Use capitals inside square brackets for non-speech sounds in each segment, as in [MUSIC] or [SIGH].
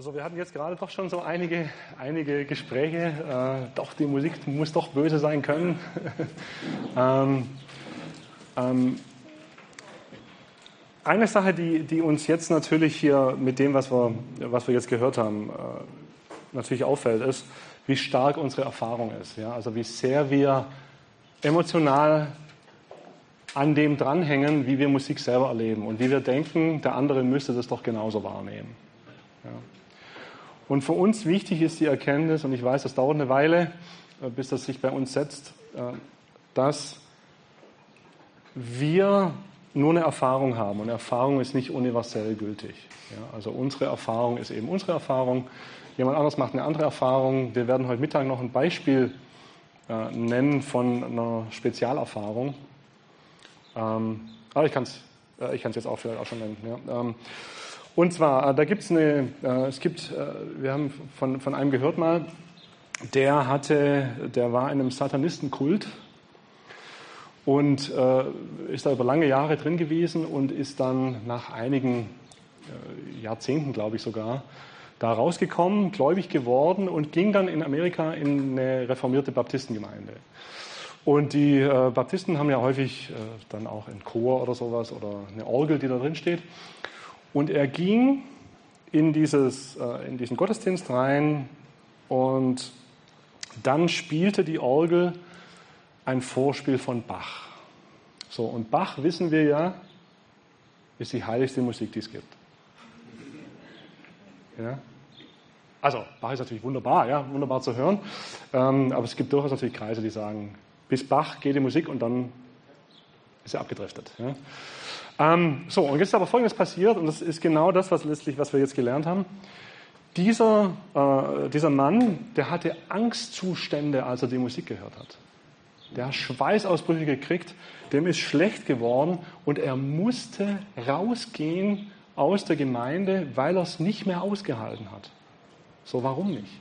So, wir hatten jetzt gerade doch schon so einige, einige Gespräche. Äh, doch, die Musik muss doch böse sein können. [LAUGHS] ähm, ähm, eine Sache, die, die, uns jetzt natürlich hier mit dem, was wir, was wir jetzt gehört haben, äh, natürlich auffällt, ist, wie stark unsere Erfahrung ist. Ja? Also wie sehr wir emotional an dem dranhängen, wie wir Musik selber erleben und wie wir denken, der andere müsste das doch genauso wahrnehmen. Ja? Und für uns wichtig ist die Erkenntnis, und ich weiß, das dauert eine Weile, äh, bis das sich bei uns setzt, äh, dass wir nur eine Erfahrung haben und Erfahrung ist nicht universell gültig. Ja, also unsere Erfahrung ist eben unsere Erfahrung. Jemand anderes macht eine andere Erfahrung. Wir werden heute Mittag noch ein Beispiel äh, nennen von einer Spezialerfahrung. Ähm, aber ich kann es äh, jetzt auch vielleicht auch schon nennen. Ja. Ähm, und zwar, äh, da gibt's eine, äh, es gibt, äh, wir haben von, von einem gehört mal, der hatte, der war in einem Satanistenkult und ist da über lange Jahre drin gewesen und ist dann nach einigen Jahrzehnten, glaube ich sogar, da rausgekommen, gläubig geworden und ging dann in Amerika in eine reformierte Baptistengemeinde. Und die Baptisten haben ja häufig dann auch einen Chor oder sowas oder eine Orgel, die da drin steht. Und er ging in, dieses, äh, in diesen Gottesdienst rein und dann spielte die Orgel ein Vorspiel von Bach. So, und Bach, wissen wir ja, ist die heiligste Musik, die es gibt. Ja? Also, Bach ist natürlich wunderbar, ja, wunderbar zu hören. Ähm, aber es gibt durchaus natürlich Kreise, die sagen, bis Bach geht die Musik und dann ist er abgedriftet. Ja? Ähm, so, und jetzt ist aber Folgendes passiert, und das ist genau das, was letztlich, was wir jetzt gelernt haben. Dieser, äh, dieser Mann, der hatte Angstzustände, als er die Musik gehört hat. Der hat Schweißausbrüche gekriegt, dem ist schlecht geworden und er musste rausgehen aus der Gemeinde, weil er es nicht mehr ausgehalten hat. So, warum nicht?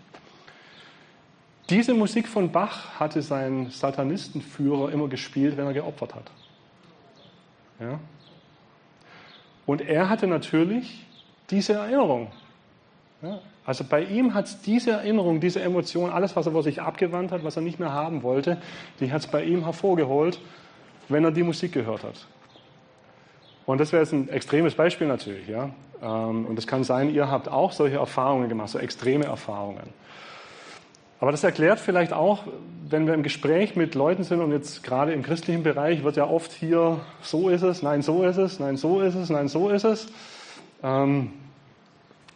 Diese Musik von Bach hatte sein Satanistenführer immer gespielt, wenn er geopfert hat. Ja? Und er hatte natürlich diese Erinnerung. Ja, also bei ihm hat es diese Erinnerung, diese Emotion, alles, was er vor sich abgewandt hat, was er nicht mehr haben wollte, die hat es bei ihm hervorgeholt, wenn er die Musik gehört hat. Und das wäre jetzt ein extremes Beispiel natürlich. Ja? Ähm, und es kann sein, ihr habt auch solche Erfahrungen gemacht, so extreme Erfahrungen. Aber das erklärt vielleicht auch, wenn wir im Gespräch mit Leuten sind und jetzt gerade im christlichen Bereich wird ja oft hier, so ist es, nein, so ist es, nein, so ist es, nein, so ist es. Ähm,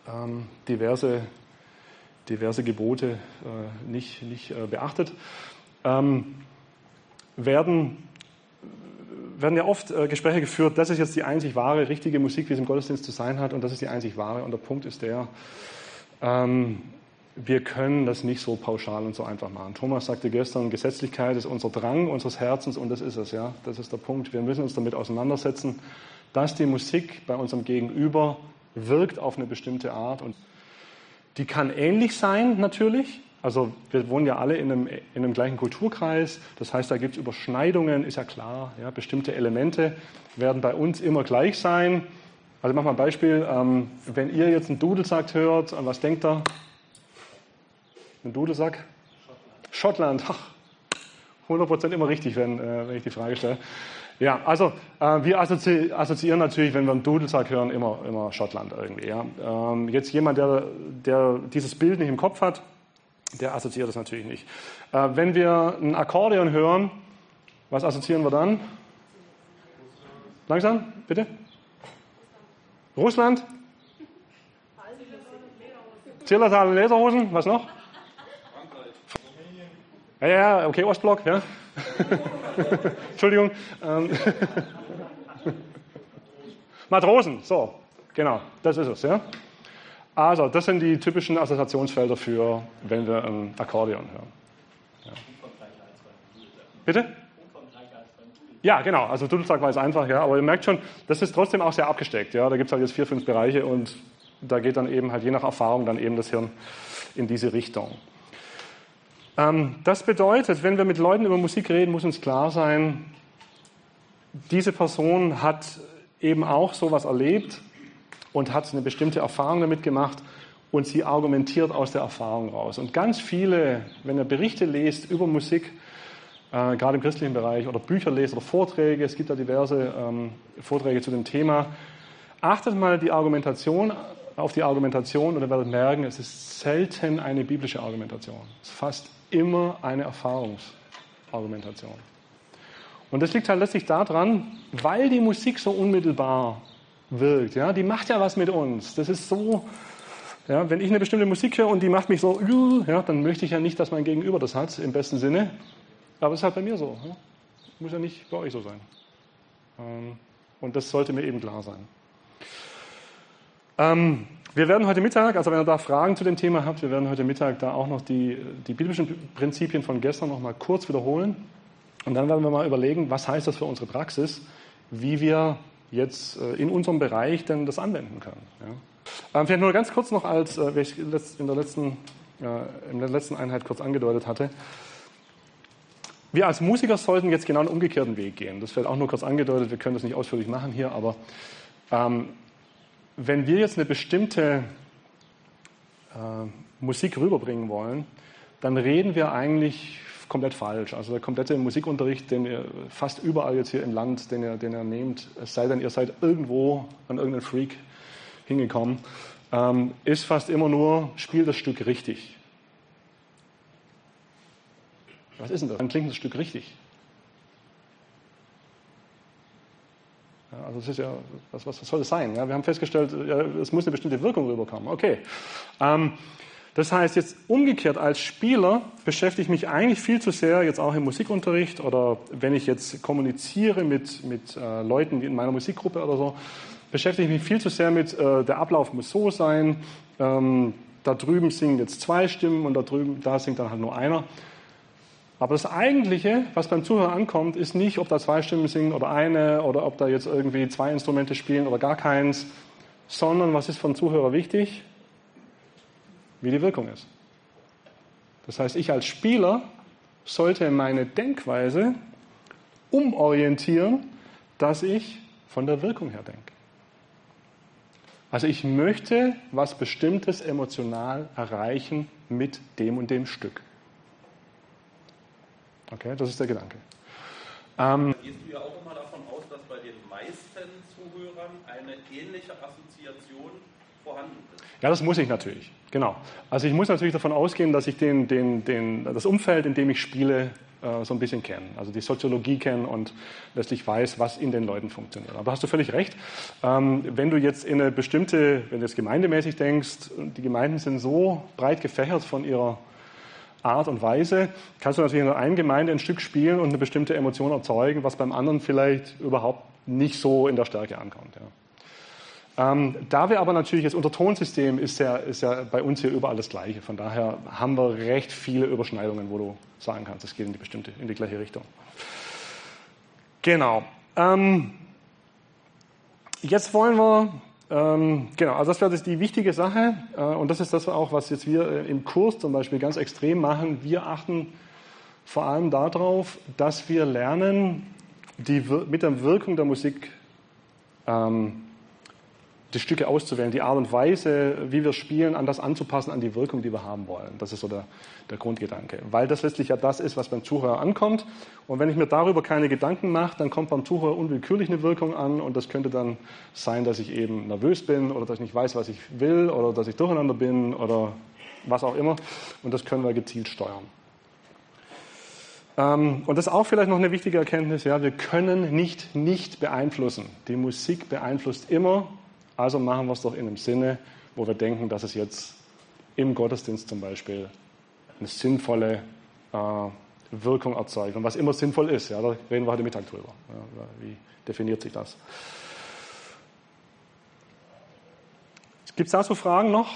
ähm, diverse, diverse Gebote äh, nicht, nicht äh, beachtet. Ähm, werden, werden ja oft äh, Gespräche geführt, das ist jetzt die einzig wahre, richtige Musik, wie es im Gottesdienst zu sein hat und das ist die einzig wahre. Und der Punkt ist der, ähm, wir können das nicht so pauschal und so einfach machen. Thomas sagte gestern, Gesetzlichkeit ist unser Drang unseres Herzens und das ist es, ja. Das ist der Punkt. Wir müssen uns damit auseinandersetzen, dass die Musik bei unserem Gegenüber wirkt auf eine bestimmte Art und die kann ähnlich sein, natürlich. Also wir wohnen ja alle in einem, in einem gleichen Kulturkreis. Das heißt, da gibt es Überschneidungen, ist ja klar. Ja, bestimmte Elemente werden bei uns immer gleich sein. Also mach mal ein Beispiel. Ähm, wenn ihr jetzt einen Dudelsack hört, an was denkt ihr? Ein Dudelsack? Schottland. Schottland. Ach, 100% immer richtig, wenn, äh, wenn ich die Frage stelle. Ja, also äh, wir assozi assoziieren natürlich, wenn wir einen Dudelsack hören, immer, immer Schottland irgendwie. Ja. Ähm, jetzt jemand, der, der dieses Bild nicht im Kopf hat, der assoziiert das natürlich nicht. Äh, wenn wir ein Akkordeon hören, was assoziieren wir dann? Langsam, bitte? Russland? Zillertal Lederhosen, was noch? Ja, ja, okay, Ostblock, ja. [LAUGHS] Entschuldigung. Ähm. [LAUGHS] Matrosen, so, genau, das ist es, ja. Also, das sind die typischen Assoziationsfelder für, wenn wir ein Akkordeon hören. Ja. Bitte? Ja, genau. Also Dudelsack war es einfach, ja. Aber ihr merkt schon, das ist trotzdem auch sehr abgesteckt, ja. Da gibt es halt jetzt vier, fünf Bereiche und da geht dann eben halt je nach Erfahrung dann eben das Hirn in diese Richtung. Ähm, das bedeutet, wenn wir mit Leuten über Musik reden, muss uns klar sein, diese Person hat eben auch sowas erlebt und hat eine bestimmte Erfahrung damit gemacht und sie argumentiert aus der Erfahrung raus. Und ganz viele, wenn ihr Berichte lest über Musik, äh, gerade im christlichen Bereich, oder Bücher lest oder Vorträge, es gibt da diverse ähm, Vorträge zu dem Thema, achtet mal die Argumentation, auf die Argumentation und ihr werdet merken, es ist selten eine biblische Argumentation. Es ist fast immer eine Erfahrungsargumentation. Und das liegt halt letztlich daran, weil die Musik so unmittelbar wirkt. Ja? Die macht ja was mit uns. Das ist so, ja, wenn ich eine bestimmte Musik höre und die macht mich so, ja, dann möchte ich ja nicht, dass mein Gegenüber das hat, im besten Sinne. Aber es ist halt bei mir so. Ja? Muss ja nicht bei euch so sein. Ähm, und das sollte mir eben klar sein. Ähm, wir werden heute Mittag, also wenn ihr da Fragen zu dem Thema habt, wir werden heute Mittag da auch noch die, die biblischen Prinzipien von gestern noch mal kurz wiederholen. Und dann werden wir mal überlegen, was heißt das für unsere Praxis, wie wir jetzt äh, in unserem Bereich denn das anwenden können. Ja. Ähm, vielleicht nur ganz kurz noch, als äh, wie ich in der, letzten, in der letzten Einheit kurz angedeutet hatte. Wir als Musiker sollten jetzt genau einen umgekehrten Weg gehen. Das wird auch nur kurz angedeutet, wir können das nicht ausführlich machen hier, aber ähm, wenn wir jetzt eine bestimmte äh, Musik rüberbringen wollen, dann reden wir eigentlich komplett falsch. Also der komplette Musikunterricht, den ihr fast überall jetzt hier im Land, den ihr, den ihr nehmt, es sei denn, ihr seid irgendwo an irgendeinen Freak hingekommen, ähm, ist fast immer nur, spiel das Stück richtig. Was ist denn das? Dann klingt das Stück richtig. Ja, also das ist ja, was, was soll das sein? Ja, wir haben festgestellt, ja, es muss eine bestimmte Wirkung rüberkommen. Okay. Ähm, das heißt, jetzt umgekehrt als Spieler beschäftige ich mich eigentlich viel zu sehr, jetzt auch im Musikunterricht oder wenn ich jetzt kommuniziere mit, mit äh, Leuten in meiner Musikgruppe oder so, beschäftige ich mich viel zu sehr mit, äh, der Ablauf muss so sein, ähm, da drüben singen jetzt zwei Stimmen und da drüben, da singt dann halt nur einer. Aber das Eigentliche, was beim Zuhörer ankommt, ist nicht, ob da zwei Stimmen singen oder eine oder ob da jetzt irgendwie zwei Instrumente spielen oder gar keins, sondern was ist vom Zuhörer wichtig? wie die Wirkung ist. Das heißt, ich als Spieler sollte meine Denkweise umorientieren, dass ich von der Wirkung her denke. Also ich möchte was Bestimmtes emotional erreichen mit dem und dem Stück. Okay, das ist der Gedanke. Ähm, Gehst du ja auch immer davon aus, dass bei den meisten Zuhörern eine ähnliche Assoziation vorhanden ist? Ja, das muss ich natürlich. Genau. Also ich muss natürlich davon ausgehen, dass ich den, den, den, das Umfeld, in dem ich spiele, äh, so ein bisschen kenne. Also die Soziologie kenne und letztlich weiß, was in den Leuten funktioniert. Aber hast du völlig recht. Ähm, wenn du jetzt in eine bestimmte, wenn du jetzt gemeindemäßig denkst, die Gemeinden sind so breit gefächert von ihrer Art und Weise, kannst du natürlich in einer Gemeinde ein Stück spielen und eine bestimmte Emotion erzeugen, was beim anderen vielleicht überhaupt nicht so in der Stärke ankommt. Ja. Ähm, da wir aber natürlich, das Untertonsystem ist ja, ist ja bei uns hier überall das Gleiche. Von daher haben wir recht viele Überschneidungen, wo du sagen kannst, es geht in die bestimmte, in die gleiche Richtung. Genau. Ähm, jetzt wollen wir, ähm, genau, also das wäre die wichtige Sache äh, und das ist das auch, was jetzt wir äh, im Kurs zum Beispiel ganz extrem machen. Wir achten vor allem darauf, dass wir lernen, die, mit der Wirkung der Musik ähm, die Stücke auszuwählen, die Art und Weise, wie wir spielen, an das anzupassen, an die Wirkung, die wir haben wollen. Das ist so der, der Grundgedanke. Weil das letztlich ja das ist, was beim Zuhörer ankommt. Und wenn ich mir darüber keine Gedanken mache, dann kommt beim Zuhörer unwillkürlich eine Wirkung an. Und das könnte dann sein, dass ich eben nervös bin oder dass ich nicht weiß, was ich will oder dass ich durcheinander bin oder was auch immer. Und das können wir gezielt steuern. Ähm, und das ist auch vielleicht noch eine wichtige Erkenntnis, ja, wir können nicht nicht beeinflussen. Die Musik beeinflusst immer also machen wir es doch in einem Sinne, wo wir denken, dass es jetzt im Gottesdienst zum Beispiel eine sinnvolle äh, Wirkung erzeugt. Und was immer sinnvoll ist, ja, da reden wir heute Mittag drüber. Ja, wie definiert sich das? Gibt es dazu Fragen noch?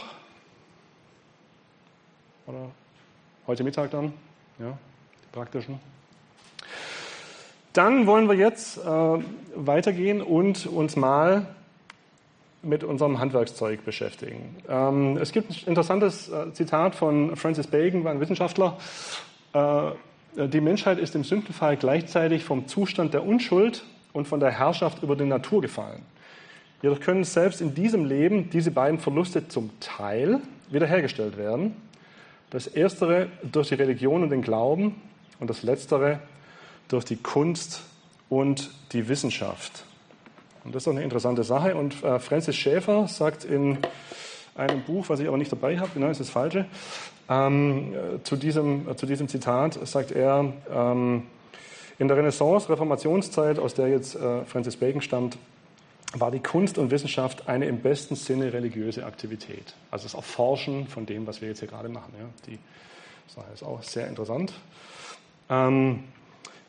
Oder heute Mittag dann? Ja, die praktischen. Dann wollen wir jetzt äh, weitergehen und uns mal mit unserem Handwerkszeug beschäftigen. Ähm, es gibt ein interessantes äh, Zitat von Francis Bacon, war ein Wissenschaftler. Äh, die Menschheit ist im Sündenfall gleichzeitig vom Zustand der Unschuld und von der Herrschaft über die Natur gefallen. Jedoch können selbst in diesem Leben diese beiden Verluste zum Teil wiederhergestellt werden. Das erstere durch die Religion und den Glauben und das letztere durch die Kunst und die Wissenschaft. Und das ist doch eine interessante Sache. Und äh, Francis Schäfer sagt in einem Buch, was ich aber nicht dabei habe, genau, ist das Falsche, ähm, äh, zu, diesem, äh, zu diesem Zitat sagt er, ähm, in der Renaissance, Reformationszeit, aus der jetzt äh, Francis Bacon stammt, war die Kunst und Wissenschaft eine im besten Sinne religiöse Aktivität. Also das Erforschen von dem, was wir jetzt hier gerade machen. Ja. Die Sache ist auch sehr interessant. Ähm,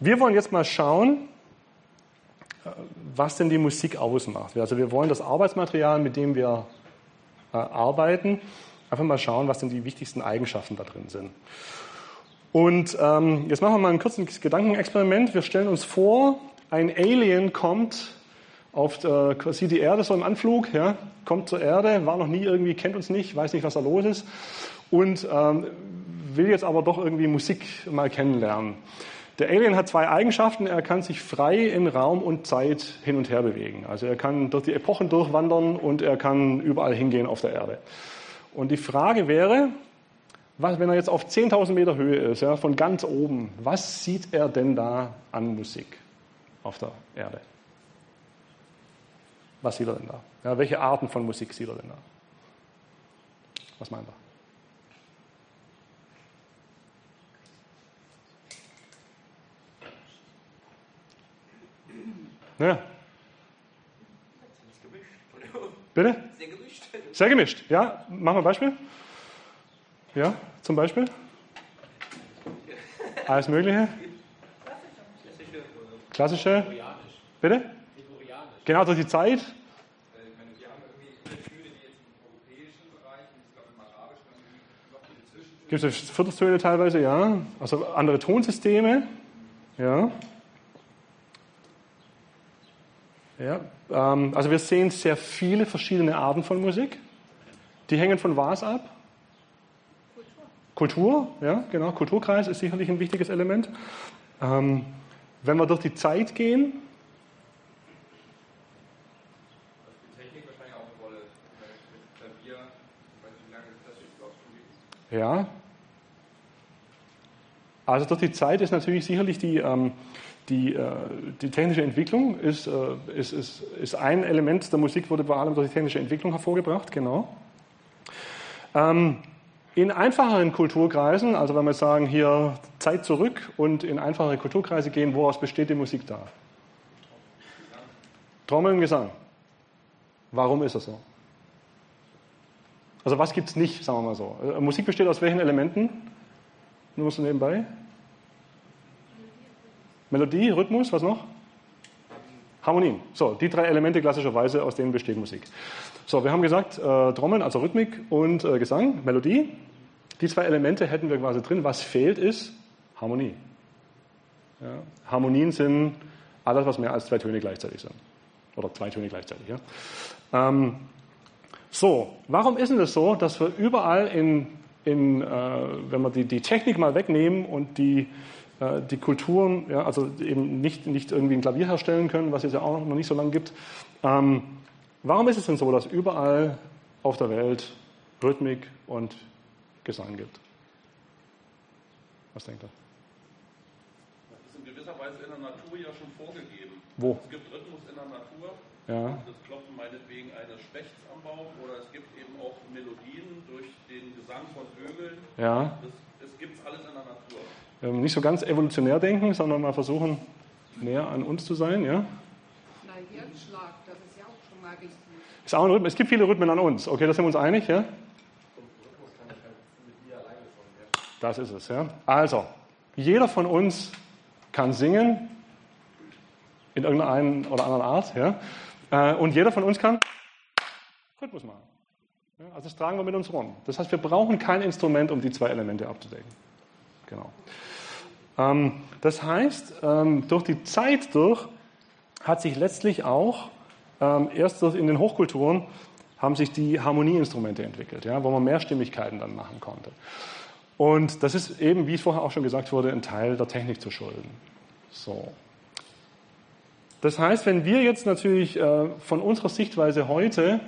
wir wollen jetzt mal schauen, was denn die Musik ausmacht. Also wir wollen das Arbeitsmaterial, mit dem wir äh, arbeiten, einfach mal schauen, was denn die wichtigsten Eigenschaften da drin sind. Und ähm, jetzt machen wir mal ein kurzes Gedankenexperiment. Wir stellen uns vor, ein Alien kommt auf äh, sieht die Erde so im Anflug, ja, kommt zur Erde, war noch nie irgendwie, kennt uns nicht, weiß nicht, was da los ist und ähm, will jetzt aber doch irgendwie Musik mal kennenlernen. Der Alien hat zwei Eigenschaften. Er kann sich frei in Raum und Zeit hin und her bewegen. Also er kann durch die Epochen durchwandern und er kann überall hingehen auf der Erde. Und die Frage wäre, was, wenn er jetzt auf 10.000 Meter Höhe ist, ja, von ganz oben, was sieht er denn da an Musik auf der Erde? Was sieht er denn da? Ja, welche Arten von Musik sieht er denn da? Was meint er? Ja. Bitte? Sehr gemischt. Sehr gemischt, ja. Machen wir ein Beispiel. Ja, zum Beispiel. Alles Mögliche. Klassische. Bitte? Genau, durch die Zeit. Gibt es Vierteltöne teilweise, ja. Also andere Tonsysteme, ja. Ja, ähm, also wir sehen sehr viele verschiedene Arten von Musik. Die hängen von was ab? Kultur. Kultur, ja, genau. Kulturkreis ist sicherlich ein wichtiges Element. Ähm, wenn wir durch die Zeit gehen, Ja. Also durch die Zeit ist natürlich sicherlich die, ähm, die, äh, die technische Entwicklung ist, äh, ist, ist, ist ein Element der Musik, wurde vor allem durch die technische Entwicklung hervorgebracht, genau. Ähm, in einfacheren Kulturkreisen, also wenn wir sagen, hier Zeit zurück und in einfachere Kulturkreise gehen, woraus besteht die Musik da? Trommeln, Gesang. Warum ist das so? Also was gibt es nicht, sagen wir mal so. Äh, Musik besteht aus welchen Elementen? Nur so nebenbei. Melodie, Rhythmus, was noch? Harmonien. So, die drei Elemente klassischerweise, aus denen besteht Musik. So, wir haben gesagt, äh, Trommeln, also Rhythmik und äh, Gesang, Melodie. Die zwei Elemente hätten wir quasi drin. Was fehlt ist Harmonie. Ja. Harmonien sind alles, was mehr als zwei Töne gleichzeitig sind. Oder zwei Töne gleichzeitig. Ja. Ähm, so, warum ist denn das so, dass wir überall in, in äh, wenn wir die, die Technik mal wegnehmen und die die Kulturen, ja, also eben nicht, nicht irgendwie ein Klavier herstellen können, was es ja auch noch nicht so lange gibt. Ähm, warum ist es denn so, dass überall auf der Welt Rhythmik und Gesang gibt? Was denkt ihr? Das ist in gewisser Weise in der Natur ja schon vorgegeben. Wo? Es gibt Rhythmus in der Natur. Ja. Das Klopfen meinetwegen eines Spechts am Baum oder es gibt eben auch Melodien durch den Gesang von Vögeln. Ja. Das, das gibt es alles in nicht so ganz evolutionär denken, sondern mal versuchen, näher an uns zu sein. Ja? Na, Herzschlag, das ist ja auch schon mal richtig. Ist auch ein Rhythmus. Es gibt viele Rhythmen an uns. Okay, da sind wir uns einig. Ja? Das ist es. Ja? Also, jeder von uns kann singen in irgendeiner oder anderen Art. Ja? Äh, und jeder von uns kann Rhythmus machen. Also das tragen wir mit uns rum. Das heißt, wir brauchen kein Instrument, um die zwei Elemente abzudecken. Genau. Ähm, das heißt, ähm, durch die Zeit durch hat sich letztlich auch ähm, erst in den Hochkulturen haben sich die Harmonieinstrumente entwickelt, ja, wo man Mehrstimmigkeiten dann machen konnte. Und das ist eben, wie es vorher auch schon gesagt wurde, ein Teil der Technik zu schulden. So. Das heißt, wenn wir jetzt natürlich äh, von unserer Sichtweise heute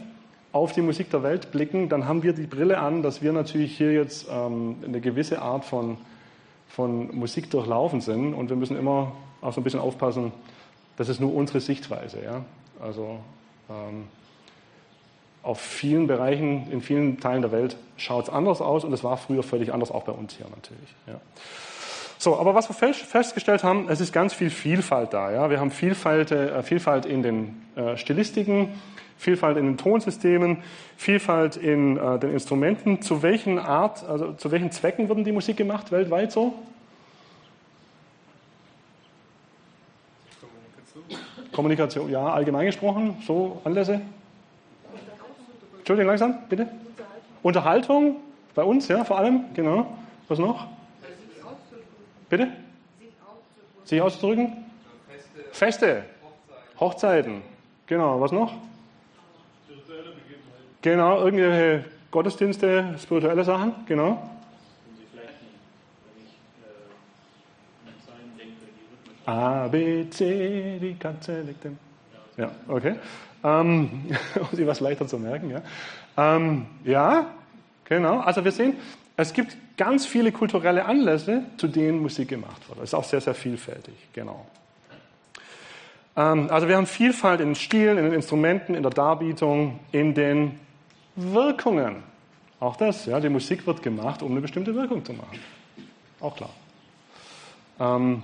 auf die Musik der Welt blicken, dann haben wir die Brille an, dass wir natürlich hier jetzt eine gewisse Art von, von Musik durchlaufen sind und wir müssen immer auch so ein bisschen aufpassen, das ist nur unsere Sichtweise. Ja? Also ähm, auf vielen Bereichen, in vielen Teilen der Welt schaut es anders aus und es war früher völlig anders, auch bei uns hier natürlich. Ja. So, aber was wir festgestellt haben, es ist ganz viel Vielfalt da. Ja? Wir haben Vielfalt, äh, Vielfalt in den äh, Stilistiken, Vielfalt in den Tonsystemen, Vielfalt in äh, den Instrumenten. Zu welchen Art, also zu welchen Zwecken wird die Musik gemacht weltweit so? Kommunikation. Kommunikation, ja, allgemein gesprochen, so Anlässe. Entschuldigung, langsam, bitte. Unterhaltung, bei uns, ja, vor allem, genau. Was noch? Bitte? Sich auszudrücken? Feste. Feste. Hochzeiten. Genau, was noch? Genau, irgendwelche Gottesdienste, spirituelle Sachen, genau. A, B, C, die Katze liegt im. Ja, okay. Ähm, [LAUGHS] um sich was leichter zu merken, ja. Ähm, ja, genau. Also wir sehen, es gibt ganz viele kulturelle Anlässe, zu denen Musik gemacht wird. Das ist auch sehr, sehr vielfältig, genau. Ähm, also wir haben Vielfalt in den Stilen, in den Instrumenten, in der Darbietung, in den Wirkungen. Auch das, ja, die Musik wird gemacht, um eine bestimmte Wirkung zu machen. Auch klar. Ähm,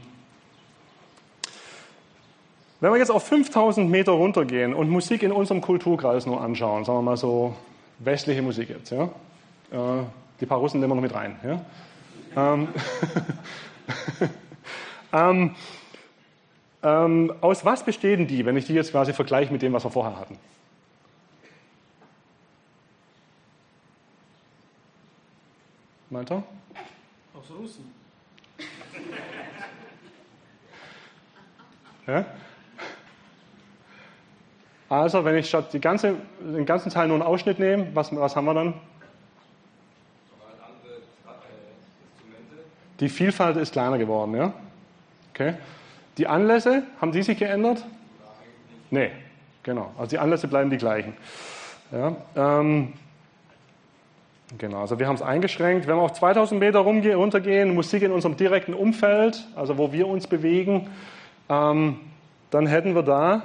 wenn wir jetzt auf 5000 Meter runtergehen und Musik in unserem Kulturkreis nur anschauen, sagen wir mal so westliche Musik jetzt, ja, äh, die paar Russen nehmen wir noch mit rein. Ja, ähm, [LAUGHS] ähm, ähm, aus was bestehen die, wenn ich die jetzt quasi vergleiche mit dem, was wir vorher hatten? Malta? Aus Russen. [LAUGHS] Ja? Also, wenn ich statt die ganze, den ganzen Teil nur einen Ausschnitt nehme, was, was haben wir dann? Die Vielfalt ist kleiner geworden, ja? Okay. Die Anlässe, haben die sich geändert? Nee, genau. Also die Anlässe bleiben die gleichen. Ja, ähm, genau, also wir haben es eingeschränkt. Wenn wir auf 2000 Meter runtergehen, Musik in unserem direkten Umfeld, also wo wir uns bewegen, ähm, dann hätten wir da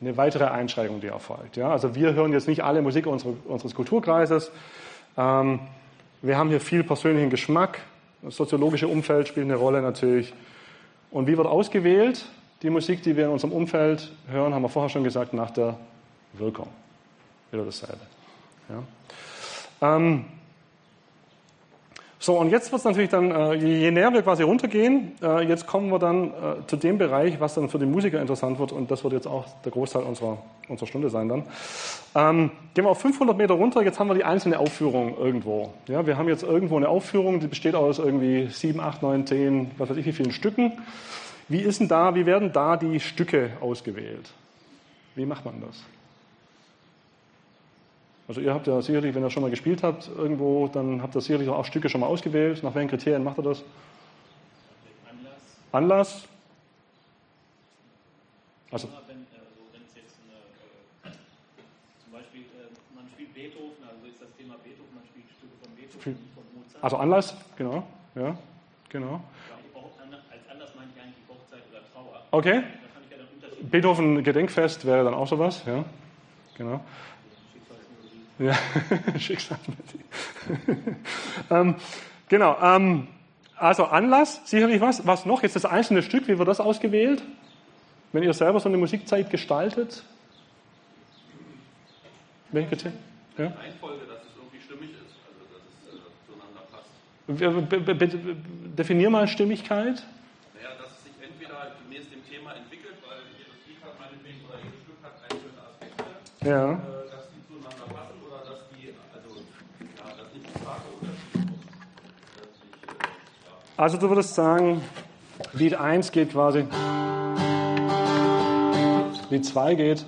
eine weitere Einschränkung, die erfolgt. Ja? Also wir hören jetzt nicht alle Musik unseres, unseres Kulturkreises. Ähm, wir haben hier viel persönlichen Geschmack. Das soziologische Umfeld spielt eine Rolle natürlich. Und wie wird ausgewählt? Die Musik, die wir in unserem Umfeld hören, haben wir vorher schon gesagt, nach der Wirkung. Wieder dasselbe. Ja. Ähm, so, und jetzt wird es natürlich dann, äh, je näher wir quasi runtergehen, äh, jetzt kommen wir dann äh, zu dem Bereich, was dann für den Musiker interessant wird, und das wird jetzt auch der Großteil unserer, unserer Stunde sein dann. Ähm, gehen wir auf 500 Meter runter, jetzt haben wir die einzelne Aufführung irgendwo. Ja, wir haben jetzt irgendwo eine Aufführung, die besteht aus irgendwie 7, 8, 9, 10, was weiß ich wie vielen Stücken. Wie ist denn da, wie werden da die Stücke ausgewählt? Wie macht man das? Also ihr habt ja sicherlich, wenn ihr schon mal gespielt habt irgendwo, dann habt ihr sicherlich auch Stücke schon mal ausgewählt. Nach welchen Kriterien macht ihr das? Anlass. Anlass? Also, wenn, also wenn es jetzt eine, äh, zum Beispiel, äh, man spielt Beethoven, also ist das Thema Beethoven, man spielt Stücke von Beethoven, nicht von Mozart. Also Anlass, genau, ja, genau. Als Anlass meine ich eigentlich Hochzeit oder Trauer. Okay. Da kann ich ja dann Unterschied Beethoven Gedenkfest wäre dann auch sowas, ja, genau. Ja, [LAUGHS] Schicksalsmusik. ähm, genau, ähm, also Anlass, sicherlich was. Was noch? Jetzt das einzelne Stück, wie wird das ausgewählt? Wenn ihr selber so eine Musikzeit gestaltet? Welche Kriterien? Ja? Reihenfolge, dass es irgendwie stimmig ist, also dass es äh, zueinander passt. Be- be- be- Definier mal Stimmigkeit. Naja, dass es sich entweder gemäß dem Thema entwickelt, weil jedes Lied hat meinetwegen oder jedes Stück hat einzelne Aspekte, Ja. Also du würdest sagen, Lied 1 geht quasi. Lied 2 geht.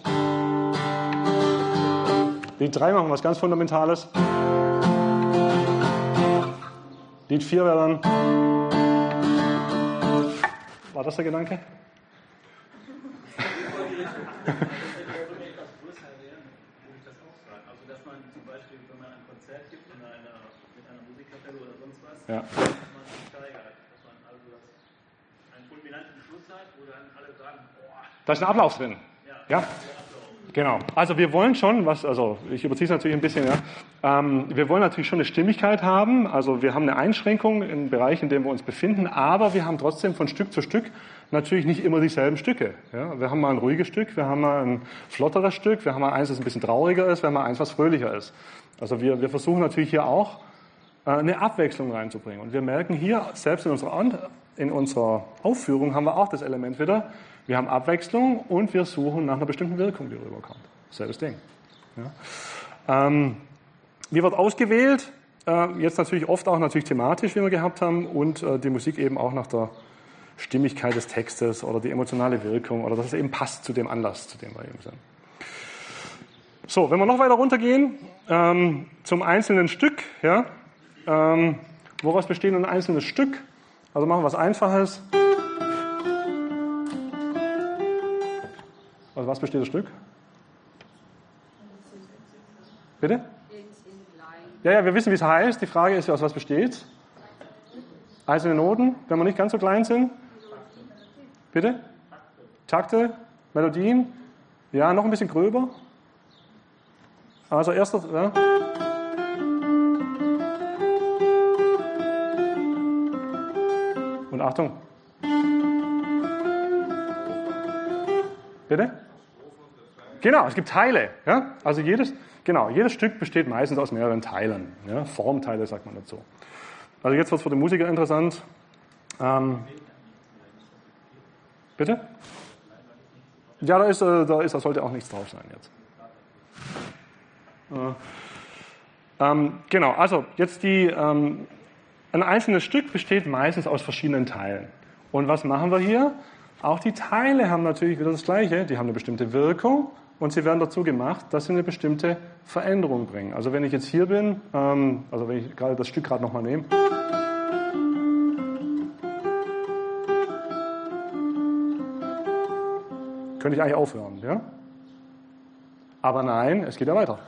Lied 3 machen was ganz Fundamentales. Lied 4 wäre dann. War das der Gedanke? man zum Beispiel, wenn man ein Konzert gibt in einer, mit einer Musikkapelle oder sonst was, ja. dass man sich steigert, dass man also einen fulminanten Schluss hat, wo dann alle sagen, boah. Da ist ein Ablauf drin. Ja? Genau. Also wir wollen schon, was, also ich überziehe es natürlich ein bisschen, ja. Ähm, wir wollen natürlich schon eine Stimmigkeit haben. Also wir haben eine Einschränkung im Bereich, in dem wir uns befinden, aber wir haben trotzdem von Stück zu Stück natürlich nicht immer dieselben Stücke. Ja. Wir haben mal ein ruhiges Stück, wir haben mal ein flotteres Stück, wir haben mal eins, das ein bisschen trauriger ist, wir haben mal eins, was fröhlicher ist. Also wir, wir versuchen natürlich hier auch äh, eine Abwechslung reinzubringen. Und wir merken hier, selbst in unserer, in unserer Aufführung haben wir auch das Element wieder. Wir haben Abwechslung und wir suchen nach einer bestimmten Wirkung, die rüberkommt. Selbes Ding. Ja. Ähm, wie wird ausgewählt? Äh, jetzt natürlich oft auch natürlich thematisch, wie wir gehabt haben, und äh, die Musik eben auch nach der Stimmigkeit des Textes oder die emotionale Wirkung oder dass es eben passt zu dem Anlass, zu dem wir eben sind. So, wenn wir noch weiter runtergehen, ähm, zum einzelnen Stück, ja, ähm, woraus besteht ein einzelnes Stück? Also machen wir was Einfaches. Also was besteht das Stück? Bitte? Ja, ja, wir wissen, wie es heißt. Die Frage ist ja, aus was besteht Einzelne Noten, wenn wir nicht ganz so klein sind. Bitte? Takte, Melodien. Ja, noch ein bisschen gröber. Also erster, ja. Und Achtung. Bitte? Genau, es gibt Teile. Ja? Also jedes, genau, jedes Stück besteht meistens aus mehreren Teilen. Ja? Formteile sagt man dazu. Also jetzt wird es für den Musiker interessant. Ähm, bitte? Ja, da, ist, äh, da, ist, da sollte auch nichts drauf sein jetzt. Äh, ähm, genau, also jetzt die, ähm, ein einzelnes Stück besteht meistens aus verschiedenen Teilen. Und was machen wir hier? Auch die Teile haben natürlich wieder das Gleiche. Die haben eine bestimmte Wirkung und sie werden dazu gemacht, dass sie eine bestimmte Veränderung bringen. Also wenn ich jetzt hier bin, ähm, also wenn ich gerade das Stück gerade nochmal nehme. Könnte ich eigentlich aufhören, ja? Aber nein, es geht ja weiter.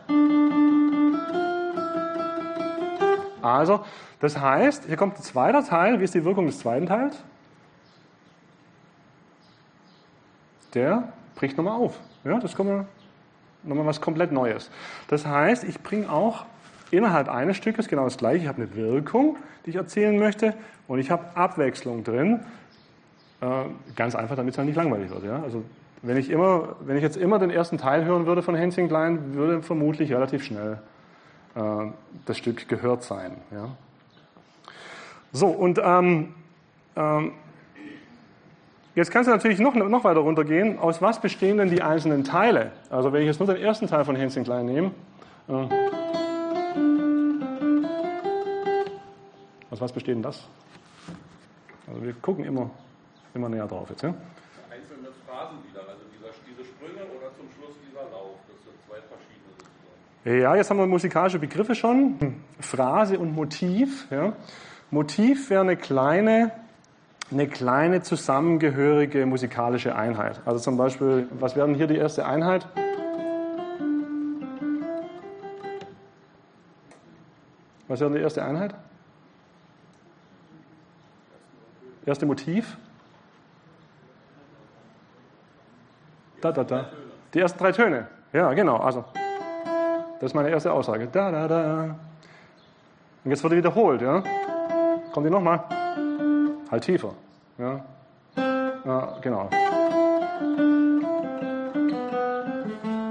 Also, das heißt, hier kommt ein zweiter Teil. Wie ist die Wirkung des zweiten Teils? Der bricht nochmal auf. Ja, das kommt nochmal was komplett Neues. Das heißt, ich bringe auch innerhalb eines Stückes genau das Gleiche. Ich habe eine Wirkung, die ich erzählen möchte, und ich habe Abwechslung drin. Äh, ganz einfach, damit es halt nicht langweilig wird. Ja? Also, wenn ich, immer, wenn ich jetzt immer den ersten Teil hören würde von Hensing Klein, würde vermutlich relativ schnell äh, das Stück gehört sein. Ja? So, und ähm, ähm, jetzt kannst du natürlich noch, noch weiter runtergehen. Aus was bestehen denn die einzelnen Teile? Also, wenn ich jetzt nur den ersten Teil von Hensing Klein nehme. Äh, aus was besteht denn das? Also, wir gucken immer, immer näher drauf jetzt. Ja? Einzelne Phrasen wieder, also dieser, diese Sprünge oder zum Schluss dieser Lauf. Das sind zwei verschiedene sozusagen. Ja, jetzt haben wir musikalische Begriffe schon. Phrase und Motiv. Ja. Motiv wäre eine kleine, eine kleine zusammengehörige musikalische Einheit. Also zum Beispiel, was wäre denn hier die erste Einheit? Was wäre denn die erste Einheit? Erste Motiv? Da, da, da. Die ersten drei Töne. Ja, genau. Also, das ist meine erste Aussage. Da, da, da. Und jetzt wird die wiederholt, ja? Kommt die nochmal? Halt tiefer. Ja? ja, genau.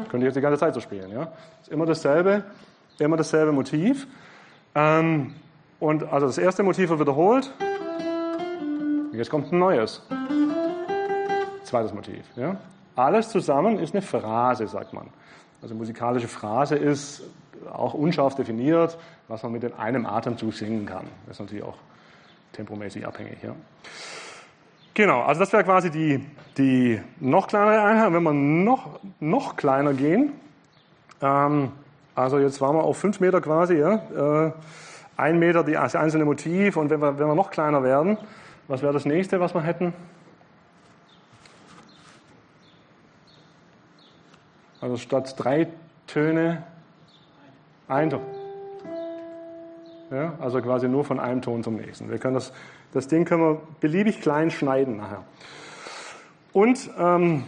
Könnt ihr jetzt die ganze Zeit so spielen, ja? Ist immer dasselbe, immer dasselbe Motiv. Ähm, und also das erste Motiv wird wiederholt. Jetzt kommt ein neues. Zweites Motiv, ja? Alles zusammen ist eine Phrase, sagt man. Also musikalische Phrase ist auch unscharf definiert, was man mit in einem Atemzug singen kann. Das ist natürlich auch tempomäßig abhängig. Ja. Genau, also das wäre quasi die, die noch kleinere Einheit. Wenn wir noch, noch kleiner gehen, ähm, also jetzt waren wir auf fünf Meter quasi, ja, äh, ein Meter die, das einzelne Motiv und wenn wir, wenn wir noch kleiner werden, was wäre das nächste, was wir hätten? Also statt drei Töne ein Ton. Ja, also quasi nur von einem Ton zum nächsten. Wir können das, das Ding können wir beliebig klein schneiden nachher. Und ähm,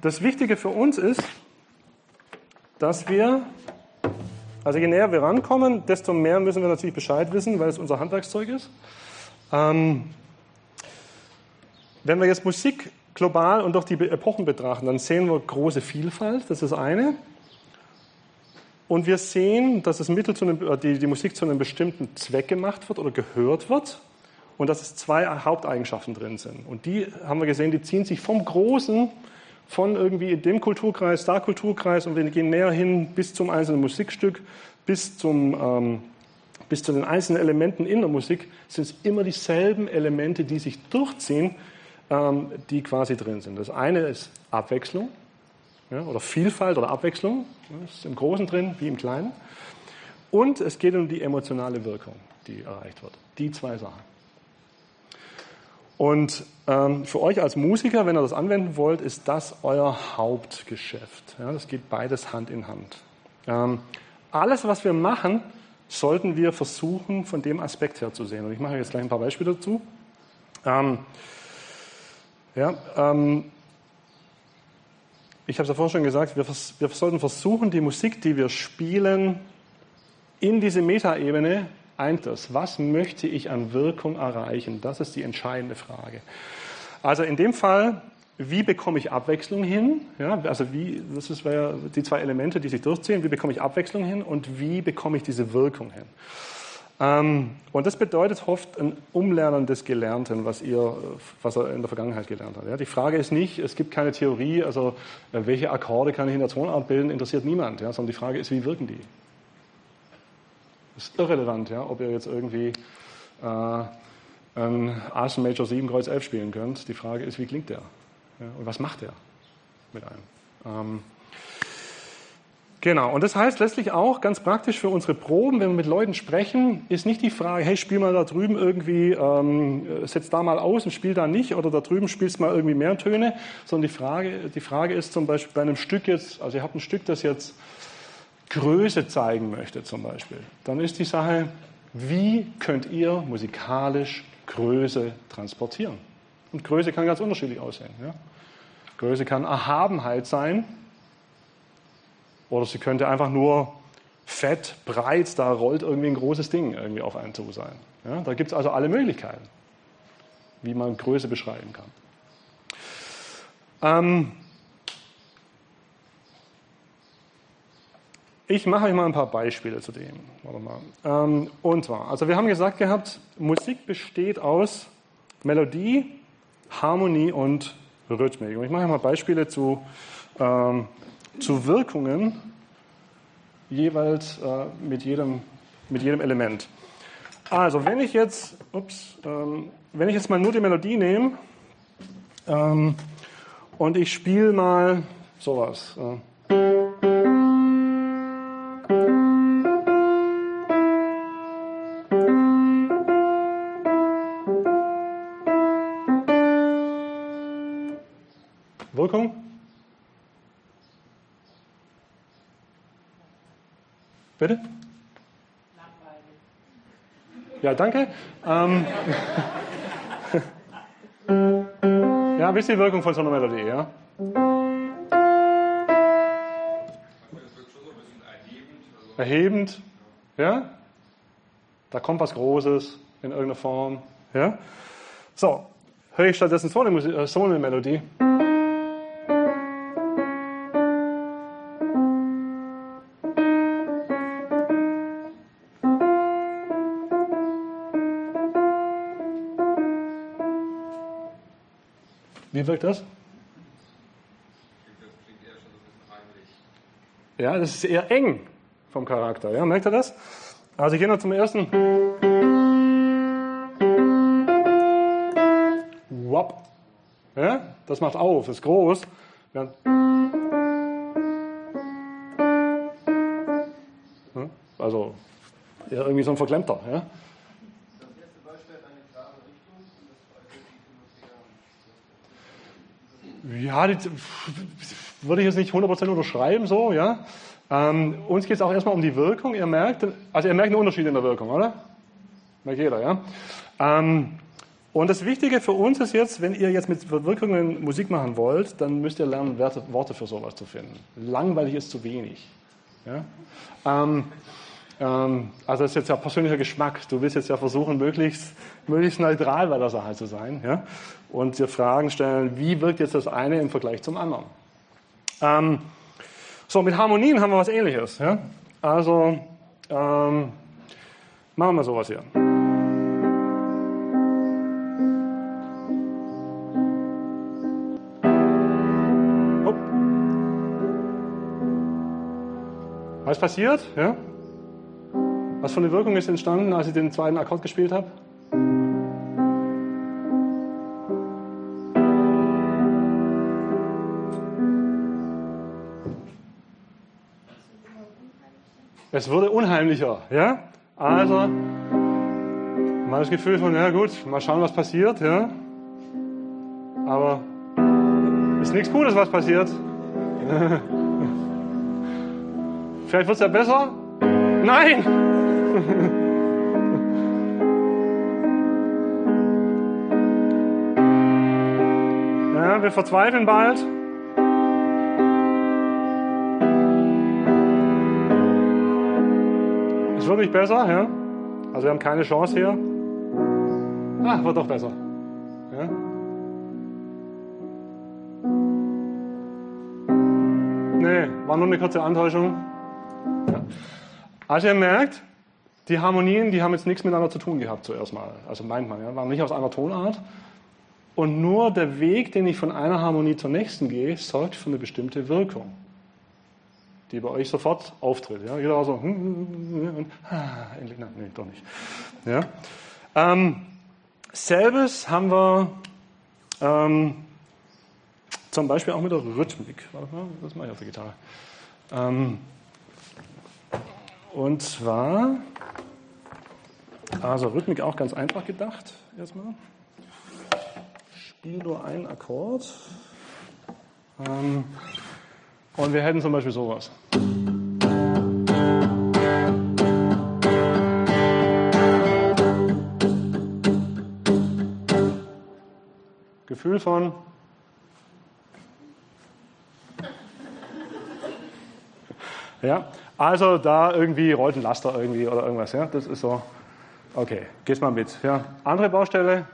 das Wichtige für uns ist, dass wir, also je näher wir rankommen, desto mehr müssen wir natürlich Bescheid wissen, weil es unser Handwerkszeug ist. Ähm, wenn wir jetzt Musik global und durch die Epochen betrachten, dann sehen wir große Vielfalt, das ist eine. Und wir sehen, dass das Mittel einem, äh, die, die Musik zu einem bestimmten Zweck gemacht wird oder gehört wird und dass es zwei Haupteigenschaften drin sind. Und die haben wir gesehen, die ziehen sich vom Großen, von irgendwie dem Kulturkreis, da Kulturkreis und wir gehen näher hin bis zum einzelnen Musikstück, bis, zum, ähm, bis zu den einzelnen Elementen in der Musik, sind es immer dieselben Elemente, die sich durchziehen, ähm, die quasi drin sind. Das eine ist Abwechslung ja, oder Vielfalt oder Abwechslung, das ist im Großen drin wie im Kleinen. Und es geht um die emotionale Wirkung, die erreicht wird. Die zwei Sachen. Und ähm, für euch als Musiker, wenn ihr das anwenden wollt, ist das euer Hauptgeschäft. Ja, das geht beides Hand in Hand. Ähm, alles, was wir machen, sollten wir versuchen, von dem Aspekt her zu sehen. Und ich mache jetzt gleich ein paar Beispiele dazu. Ähm, ja, ähm, ich habe es ja vorhin schon gesagt, wir, wir sollten versuchen, die Musik, die wir spielen, in diese Metaebene einters. Was möchte ich an Wirkung erreichen? Das ist die entscheidende Frage. Also in dem Fall, wie bekomme ich Abwechslung hin? Ja, also wie, das ist die zwei Elemente, die sich durchziehen. Wie bekomme ich Abwechslung hin und wie bekomme ich diese Wirkung hin? Ähm, und das bedeutet oft ein Umlernen des Gelernten, was, ihr, was er in der Vergangenheit gelernt hat. Die Frage ist nicht, es gibt keine Theorie, also äh, welche Akkorde kann ich in der Tonart bilden, interessiert niemand, sondern die Frage ist, wie wirken die? ist irrelevant, ob ihr jetzt irgendwie äh, ein Ass Major 7 Kreuz 11 spielen könnt. Die Frage ist, wie klingt der? Und was macht der mit einem? Genau, und das heißt letztlich auch ganz praktisch für unsere Proben, wenn wir mit Leuten sprechen, ist nicht die Frage, hey, spiel mal da drüben irgendwie, ähm, setz da mal aus und spiel da nicht, oder da drüben spielst mal irgendwie mehr Töne, sondern die Frage, die Frage ist zum Beispiel bei einem Stück jetzt, also ihr habt ein Stück, das jetzt Größe zeigen möchte zum Beispiel, dann ist die Sache, wie könnt ihr musikalisch Größe transportieren? Und Größe kann ganz unterschiedlich aussehen. Ja? Größe kann Erhabenheit sein oder sie könnte einfach nur fett, breit, da rollt irgendwie ein großes Ding irgendwie auf einen zu sein. Ja? Da gibt es also alle Möglichkeiten, wie man Größe beschreiben kann. Ähm, Ich mache euch mal ein paar Beispiele zu dem. Warte mal. Ähm, und zwar, also wir haben gesagt gehabt, Musik besteht aus Melodie, Harmonie und Rhythmik. Und ich mache euch mal Beispiele zu, ähm, zu Wirkungen jeweils äh, mit, jedem, mit jedem Element. Also wenn ich jetzt, ups, ähm, wenn ich jetzt mal nur die Melodie nehme ähm, und ich spiele mal sowas. Äh, Ja, danke. Ähm, [LAUGHS] ja, wisst ihr die Wirkung von so einer Melodie, ja? Erhebend, ja? Da kommt was Großes in irgendeiner Form, ja? So, höre ich stattdessen so Wie wirkt das? Ja, das ist eher eng vom Charakter. Ja, merkt ihr das? Also ich gehe noch zum ersten. Wop. Ja, das macht auf, ist groß. Ja. Also ja, irgendwie so ein Verklemmter. Ja. Ja, das würde ich jetzt nicht 100% unterschreiben, so, ja. Ähm, uns geht es auch erstmal um die Wirkung. Ihr merkt, also ihr merkt einen Unterschied in der Wirkung, oder? Merkt jeder, ja? Ähm, und das Wichtige für uns ist jetzt, wenn ihr jetzt mit Wirkungen Musik machen wollt, dann müsst ihr lernen, Worte für sowas zu finden. Langweilig ist zu wenig. Ja? Ähm, ähm, also das ist jetzt ja persönlicher Geschmack. Du willst jetzt ja versuchen, möglichst, möglichst neutral bei der Sache zu sein. Ja? Und dir Fragen stellen, wie wirkt jetzt das eine im Vergleich zum anderen. Ähm, so, mit Harmonien haben wir was ähnliches. Ja? Also, ähm, machen wir sowas hier. Was passiert? Ja? Was für eine Wirkung ist entstanden, als ich den zweiten Akkord gespielt habe? Es wurde unheimlicher, ja? Also, mal das Gefühl von, ja gut, mal schauen, was passiert, ja? Aber ist nichts Gutes, was passiert. [LAUGHS] Vielleicht wird es ja besser? Nein! [LAUGHS] ja, wir verzweifeln bald. Es wird nicht besser, ja? Also wir haben keine Chance hier. Ah, wird doch besser. Ja? Nee, war nur eine kurze Antäuschung. Also ihr merkt, die Harmonien, die haben jetzt nichts miteinander zu tun gehabt zuerst mal. Also meint man, ja, waren nicht aus einer Tonart. Und nur der Weg, den ich von einer Harmonie zur nächsten gehe, sorgt für eine bestimmte Wirkung, die bei euch sofort auftritt. Ja, jeder war so, hm, hm, hm, und, ah, endlich, nein, nee, doch nicht. Ja. Ähm, selbes haben wir ähm, zum Beispiel auch mit der Rhythmik. Was mache ich auf der Gitarre? Ähm, und zwar, also Rhythmik auch ganz einfach gedacht, erstmal. Spiel nur einen Akkord. Ähm, und wir hätten zum Beispiel sowas. Gefühl von ja, also da irgendwie rollt ein Laster irgendwie oder irgendwas. Ja? Das ist so. Okay, gehst mal mit. Ja? Andere Baustelle.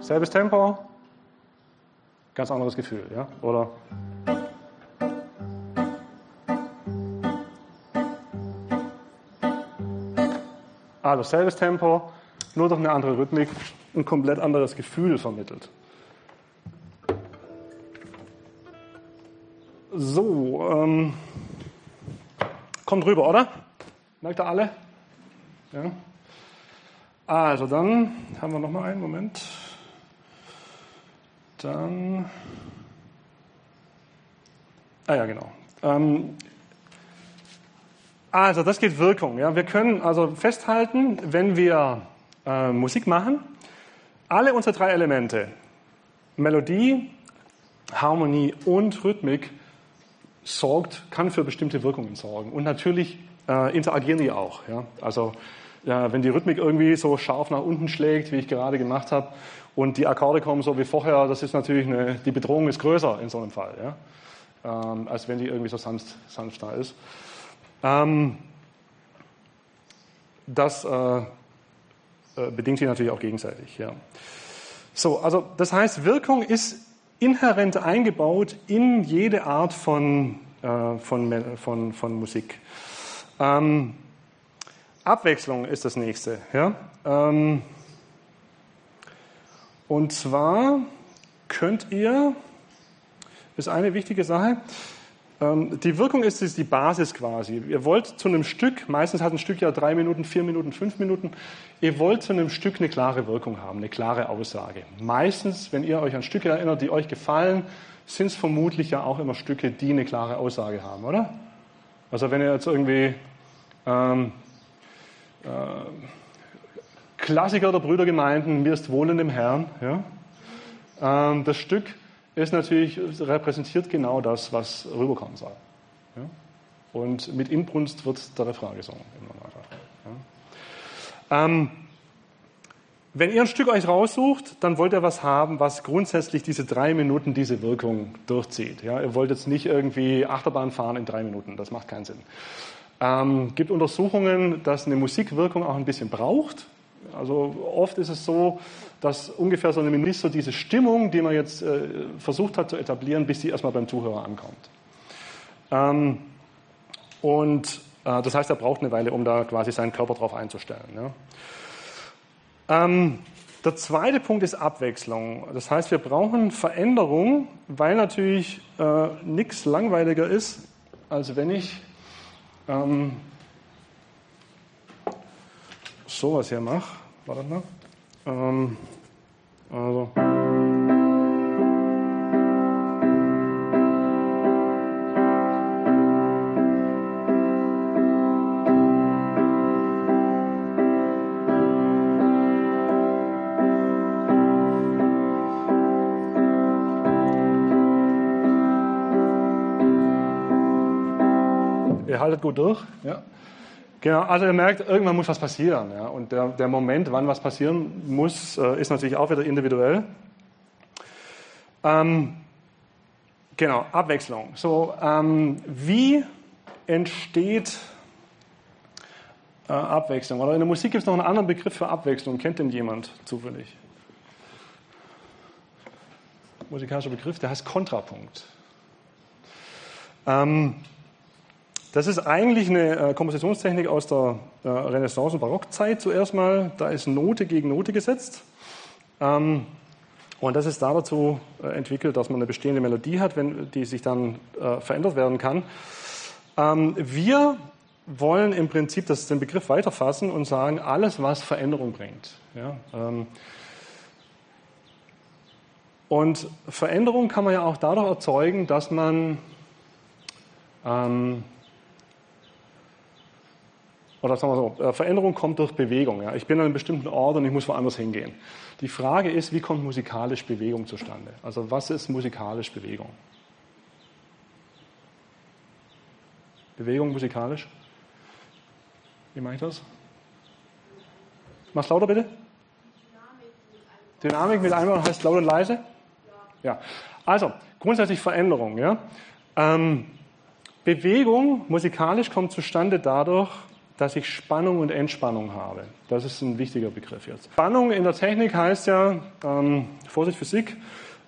Selbes Tempo, ganz anderes Gefühl, ja? Oder also selbes Tempo, nur durch eine andere Rhythmik ein komplett anderes Gefühl vermittelt. So, ähm, kommt rüber, oder? Merkt ihr alle? Ja. Also dann haben wir noch mal einen Moment. Dann, ah ja genau. Ähm, also das geht Wirkung. Ja, wir können also festhalten, wenn wir äh, Musik machen, alle unsere drei Elemente, Melodie, Harmonie und Rhythmik, sorgt, kann für bestimmte Wirkungen sorgen. Und natürlich äh, interagieren die auch. Ja? Also ja, wenn die Rhythmik irgendwie so scharf nach unten schlägt, wie ich gerade gemacht habe, und die Akkorde kommen so wie vorher, das ist natürlich eine, die Bedrohung ist größer in so einem Fall, ja? ähm, als wenn die irgendwie so sanft, sanft da ist. Ähm, das äh, äh, bedingt sich natürlich auch gegenseitig. Ja. So, also das heißt, Wirkung ist inhärent eingebaut in jede Art von, äh, von, von, von Musik. Ähm, Abwechslung ist das nächste. Ja? Ähm, und zwar könnt ihr, ist eine wichtige Sache, die Wirkung ist, ist die Basis quasi. Ihr wollt zu einem Stück, meistens hat ein Stück ja drei Minuten, vier Minuten, fünf Minuten, ihr wollt zu einem Stück eine klare Wirkung haben, eine klare Aussage. Meistens, wenn ihr euch an Stücke erinnert, die euch gefallen, sind es vermutlich ja auch immer Stücke, die eine klare Aussage haben, oder? Also wenn ihr jetzt irgendwie ähm, äh, Klassiker der Brüdergemeinden, mir ist wohl in dem Herrn, ja? Ähm, das Stück ist natürlich, repräsentiert genau das, was rüberkommen soll. Ja? Und mit Inbrunst wird der Refrain gesungen im Normalfall. Ja? Ähm, wenn ihr ein Stück euch raussucht, dann wollt ihr was haben, was grundsätzlich diese drei Minuten diese Wirkung durchzieht. Ja? Ihr wollt jetzt nicht irgendwie Achterbahn fahren in drei Minuten, das macht keinen Sinn. Ähm, gibt Untersuchungen, dass eine Musikwirkung auch ein bisschen braucht. Also oft ist es so, dass ungefähr so eine Minute so diese Stimmung, die man jetzt äh, versucht hat zu etablieren, bis sie erstmal beim Zuhörer ankommt. Ähm, und äh, das heißt, er braucht eine Weile, um da quasi seinen Körper drauf einzustellen. Ja. Ähm, der zweite Punkt ist Abwechslung. Das heißt, wir brauchen Veränderung, weil natürlich äh, nichts langweiliger ist, als wenn ich ähm, sowas hier mache. Warte mal. Ähm, also. Ihr haltet gut durch. Ja. Genau, also ihr merkt, irgendwann muss was passieren. Ja? Und der, der Moment, wann was passieren muss, äh, ist natürlich auch wieder individuell. Ähm, genau, Abwechslung. So, ähm, wie entsteht äh, Abwechslung? Oder in der Musik gibt es noch einen anderen Begriff für Abwechslung. Kennt denn jemand zufällig? Musikalischer Begriff, der heißt Kontrapunkt. Ähm, das ist eigentlich eine äh, Kompositionstechnik aus der äh, Renaissance- und Barockzeit zuerst mal. Da ist Note gegen Note gesetzt. Ähm, und das ist da dazu äh, entwickelt, dass man eine bestehende Melodie hat, wenn, die sich dann verändert werden kann. Ähm, wir wollen im Prinzip das, den Begriff weiterfassen und sagen, alles, was Veränderung bringt. Ja, ähm, und Veränderung kann man ja auch dadurch erzeugen, dass man ähm, oder sagen wir so, äh, Veränderung kommt durch Bewegung. Ja. Ich bin an einem bestimmten Ort und ich muss woanders hingehen. Die Frage ist, wie kommt musikalisch Bewegung zustande? Also was ist musikalisch Bewegung? Bewegung musikalisch? Wie mache ich das? Mach's lauter bitte. Dynamik mit einmal heißt laut und leise? Ja. Also, grundsätzlich Veränderung. Ja. Ähm, Bewegung musikalisch kommt zustande dadurch, dass ich Spannung und Entspannung habe. Das ist ein wichtiger Begriff jetzt. Spannung in der Technik heißt ja, ähm, Vorsicht Physik,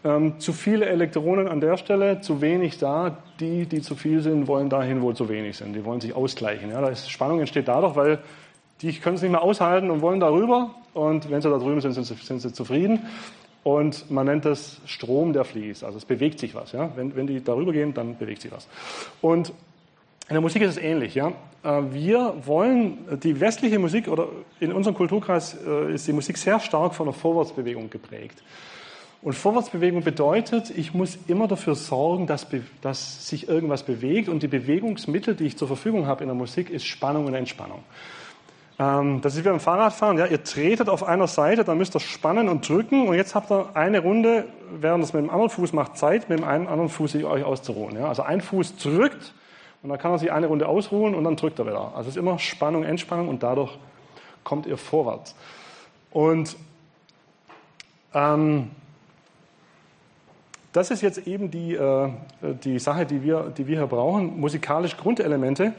ähm, zu viele Elektronen an der Stelle, zu wenig da. Die, die zu viel sind, wollen dahin, wo zu wenig sind. Die wollen sich ausgleichen. Ja, ist, Spannung entsteht dadurch, weil die können es nicht mehr aushalten und wollen darüber. Und wenn sie da drüben sind, sind sie, sind sie zufrieden. Und man nennt das Strom, der fließt. Also es bewegt sich was. Ja? Wenn, wenn die darüber gehen, dann bewegt sich was. Und in der Musik ist es ähnlich. Ja? Äh, wir wollen, die westliche Musik oder in unserem Kulturkreis äh, ist die Musik sehr stark von der Vorwärtsbewegung geprägt. Und Vorwärtsbewegung bedeutet, ich muss immer dafür sorgen, dass, dass sich irgendwas bewegt. Und die Bewegungsmittel, die ich zur Verfügung habe in der Musik, ist Spannung und Entspannung. Ähm, das ist wie beim Fahrradfahren. Ja? Ihr tretet auf einer Seite, dann müsst ihr spannen und drücken. Und jetzt habt ihr eine Runde, während es mit dem anderen Fuß macht, Zeit, mit dem einen anderen Fuß euch auszuruhen. Ja? Also ein Fuß drückt und dann kann er sich eine Runde ausruhen und dann drückt er wieder. Also es ist immer Spannung, Entspannung und dadurch kommt ihr vorwärts. Und ähm, das ist jetzt eben die, äh, die Sache, die wir, die wir hier brauchen. Musikalische Grundelemente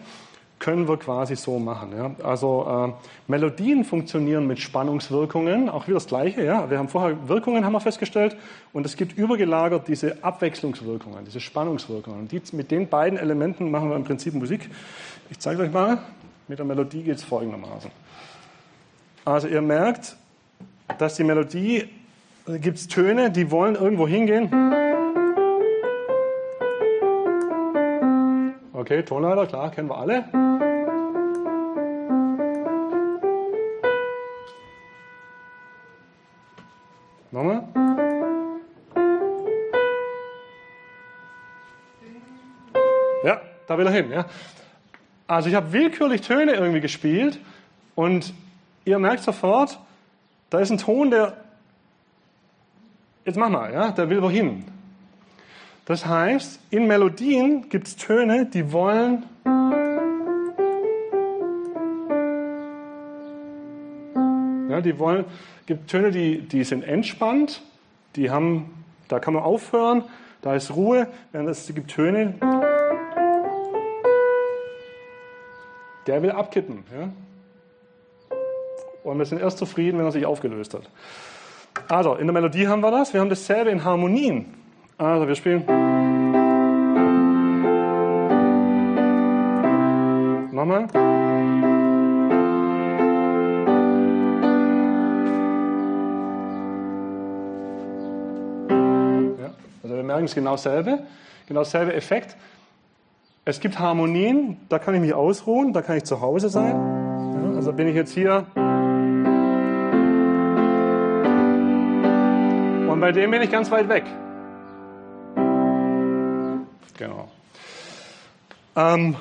können wir quasi so machen. Ja. Also äh, Melodien funktionieren mit Spannungswirkungen, auch wieder das Gleiche. Ja. Wir haben vorher Wirkungen haben wir festgestellt und es gibt übergelagert diese Abwechslungswirkungen, diese Spannungswirkungen. Die, mit den beiden Elementen machen wir im Prinzip Musik. Ich zeige euch mal. Mit der Melodie geht es folgendermaßen. Also ihr merkt, dass die Melodie, da gibt es Töne, die wollen irgendwo hingehen. Okay, Tonleiter, klar, kennen wir alle. Nochmal. Ja, da will er hin. Ja. Also ich habe willkürlich Töne irgendwie gespielt und ihr merkt sofort, da ist ein Ton, der, jetzt mach mal, ja, der will wohin. Das heißt, in Melodien gibt es Töne, die wollen ja, die wollen, gibt Töne, die, die sind entspannt, die haben, da kann man aufhören, da ist Ruhe, es gibt Töne, der will abkippen. Ja? Und wir sind erst zufrieden, wenn er sich aufgelöst hat. Also, in der Melodie haben wir das. Wir haben dasselbe in Harmonien. Also, wir spielen. Nochmal. Ja, also wir merken es genau dasselbe. Genau dasselbe Effekt. Es gibt Harmonien, da kann ich mich ausruhen, da kann ich zu Hause sein. Ja, also bin ich jetzt hier. Und bei dem bin ich ganz weit weg. Genau. Ähm,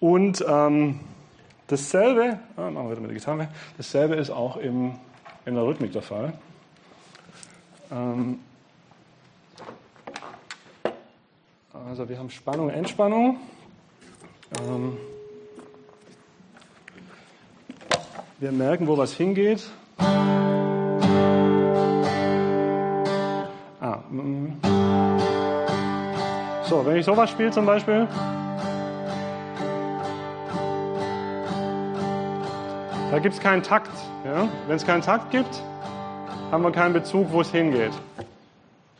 und ähm, dasselbe, ah, machen wir wieder mit der Gitarre, dasselbe ist auch im, in der Rhythmik der Fall. Ähm, also wir haben Spannung, Entspannung. Ähm, wir merken, wo was hingeht. Ah, mm. So, wenn ich sowas spiele zum Beispiel. Da gibt es keinen Takt. Ja? Wenn es keinen Takt gibt, haben wir keinen Bezug, wo es hingeht.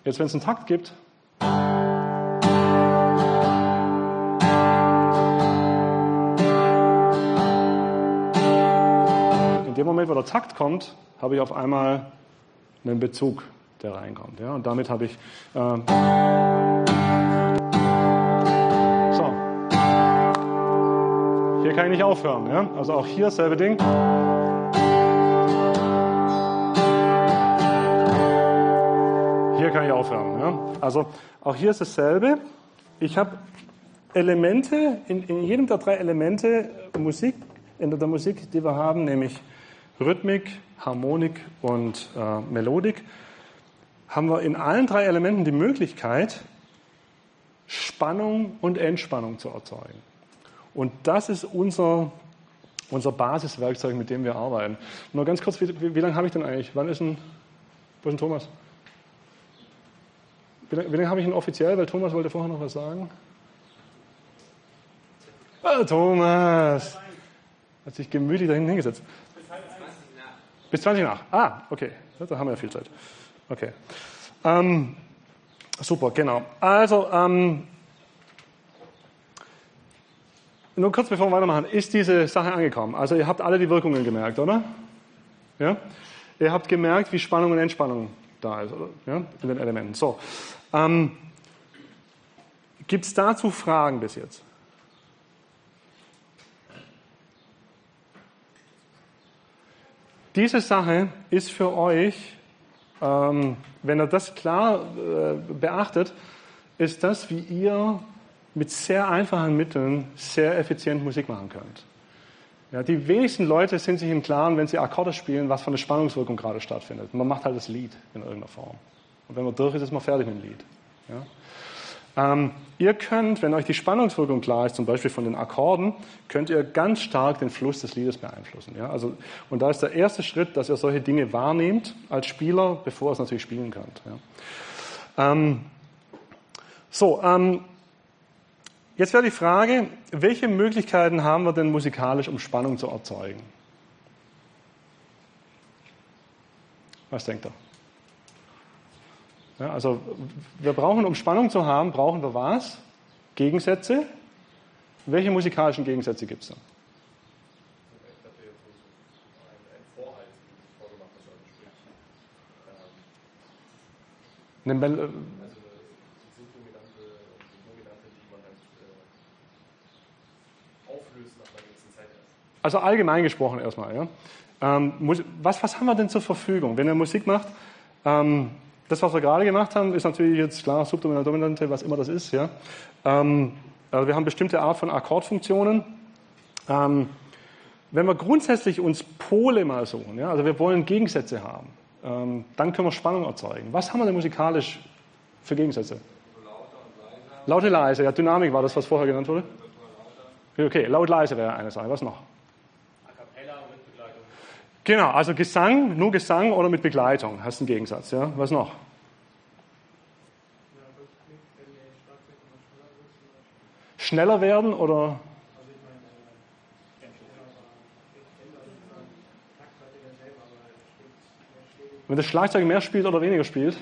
Jetzt, wenn es einen Takt gibt, in dem Moment, wo der Takt kommt, habe ich auf einmal einen Bezug, der reinkommt. Ja? Und damit habe ich. Äh, Hier kann ich nicht aufhören. Ja? Also auch hier dasselbe Ding. Hier kann ich aufhören. Ja? Also auch hier ist dasselbe. Ich habe Elemente, in, in jedem der drei Elemente Musik, in der Musik, die wir haben, nämlich Rhythmik, Harmonik und äh, Melodik, haben wir in allen drei Elementen die Möglichkeit, Spannung und Entspannung zu erzeugen. Und das ist unser, unser Basiswerkzeug, mit dem wir arbeiten. Nur ganz kurz, wie, wie, lange habe ich denn eigentlich? Wann ist ein, wo ist ein Thomas? Wie lange, wie lange habe ich ihn offiziell? Weil Thomas wollte vorher noch was sagen. Ah, Thomas! Hat sich gemütlich dahin hingesetzt. Bis 20 nach. Ah, okay. Da haben wir ja viel Zeit. Okay. Ähm, super, genau. Also, ähm, nur kurz bevor wir weitermachen, ist diese Sache angekommen? Also, ihr habt alle die Wirkungen gemerkt, oder? Ja? Ihr habt gemerkt, wie Spannung und Entspannung da ist, oder? Ja? In den Elementen. So. Ähm, Gibt es dazu Fragen bis jetzt? Diese Sache ist für euch, ähm, wenn ihr das klar äh, beachtet, ist das, wie ihr mit sehr einfachen Mitteln sehr effizient Musik machen könnt. Ja, die wenigsten Leute sind sich im Klaren, wenn sie Akkorde spielen, was für eine Spannungswirkung gerade stattfindet. Man macht halt das Lied in irgendeiner Form. Und wenn man durch ist, ist man fertig mit dem Lied. Ja? Ähm, ihr könnt, wenn euch die Spannungswirkung klar ist, zum Beispiel von den Akkorden, könnt ihr ganz stark den Fluss des Liedes beeinflussen. Ja? Also, und da ist der erste Schritt, dass ihr solche Dinge wahrnehmt als Spieler, bevor ihr es natürlich spielen könnt. Ja? Ähm, so, ähm, jetzt wäre die Frage, welche Möglichkeiten haben wir denn musikalisch, um Spannung zu erzeugen? Was denkt ihr? Ja, also wir brauchen, um Spannung zu haben, brauchen wir was? Gegensätze. Welche musikalischen Gegensätze gibt es da? Eine also allgemein gesprochen erstmal. Ja. Ähm, was, was haben wir denn zur Verfügung? Wenn er Musik macht, ähm, das, was wir gerade gemacht haben, ist natürlich jetzt klar, Subdominante, Dominante, was immer das ist. Ja. Ähm, also wir haben bestimmte Art von Akkordfunktionen. Ähm, wenn wir grundsätzlich uns Pole mal suchen, ja, also wir wollen Gegensätze haben, ähm, dann können wir Spannung erzeugen. Was haben wir denn musikalisch für Gegensätze? Laute, leise. Ja, Dynamik war das, was vorher genannt wurde. Okay, laut, leise wäre eine Sache. Was noch? A cappella mit Begleitung. Genau, also Gesang, nur Gesang oder mit Begleitung. Hast einen Gegensatz, ja? Was noch? Schneller werden oder? Wenn das Schlagzeug mehr spielt oder weniger spielt?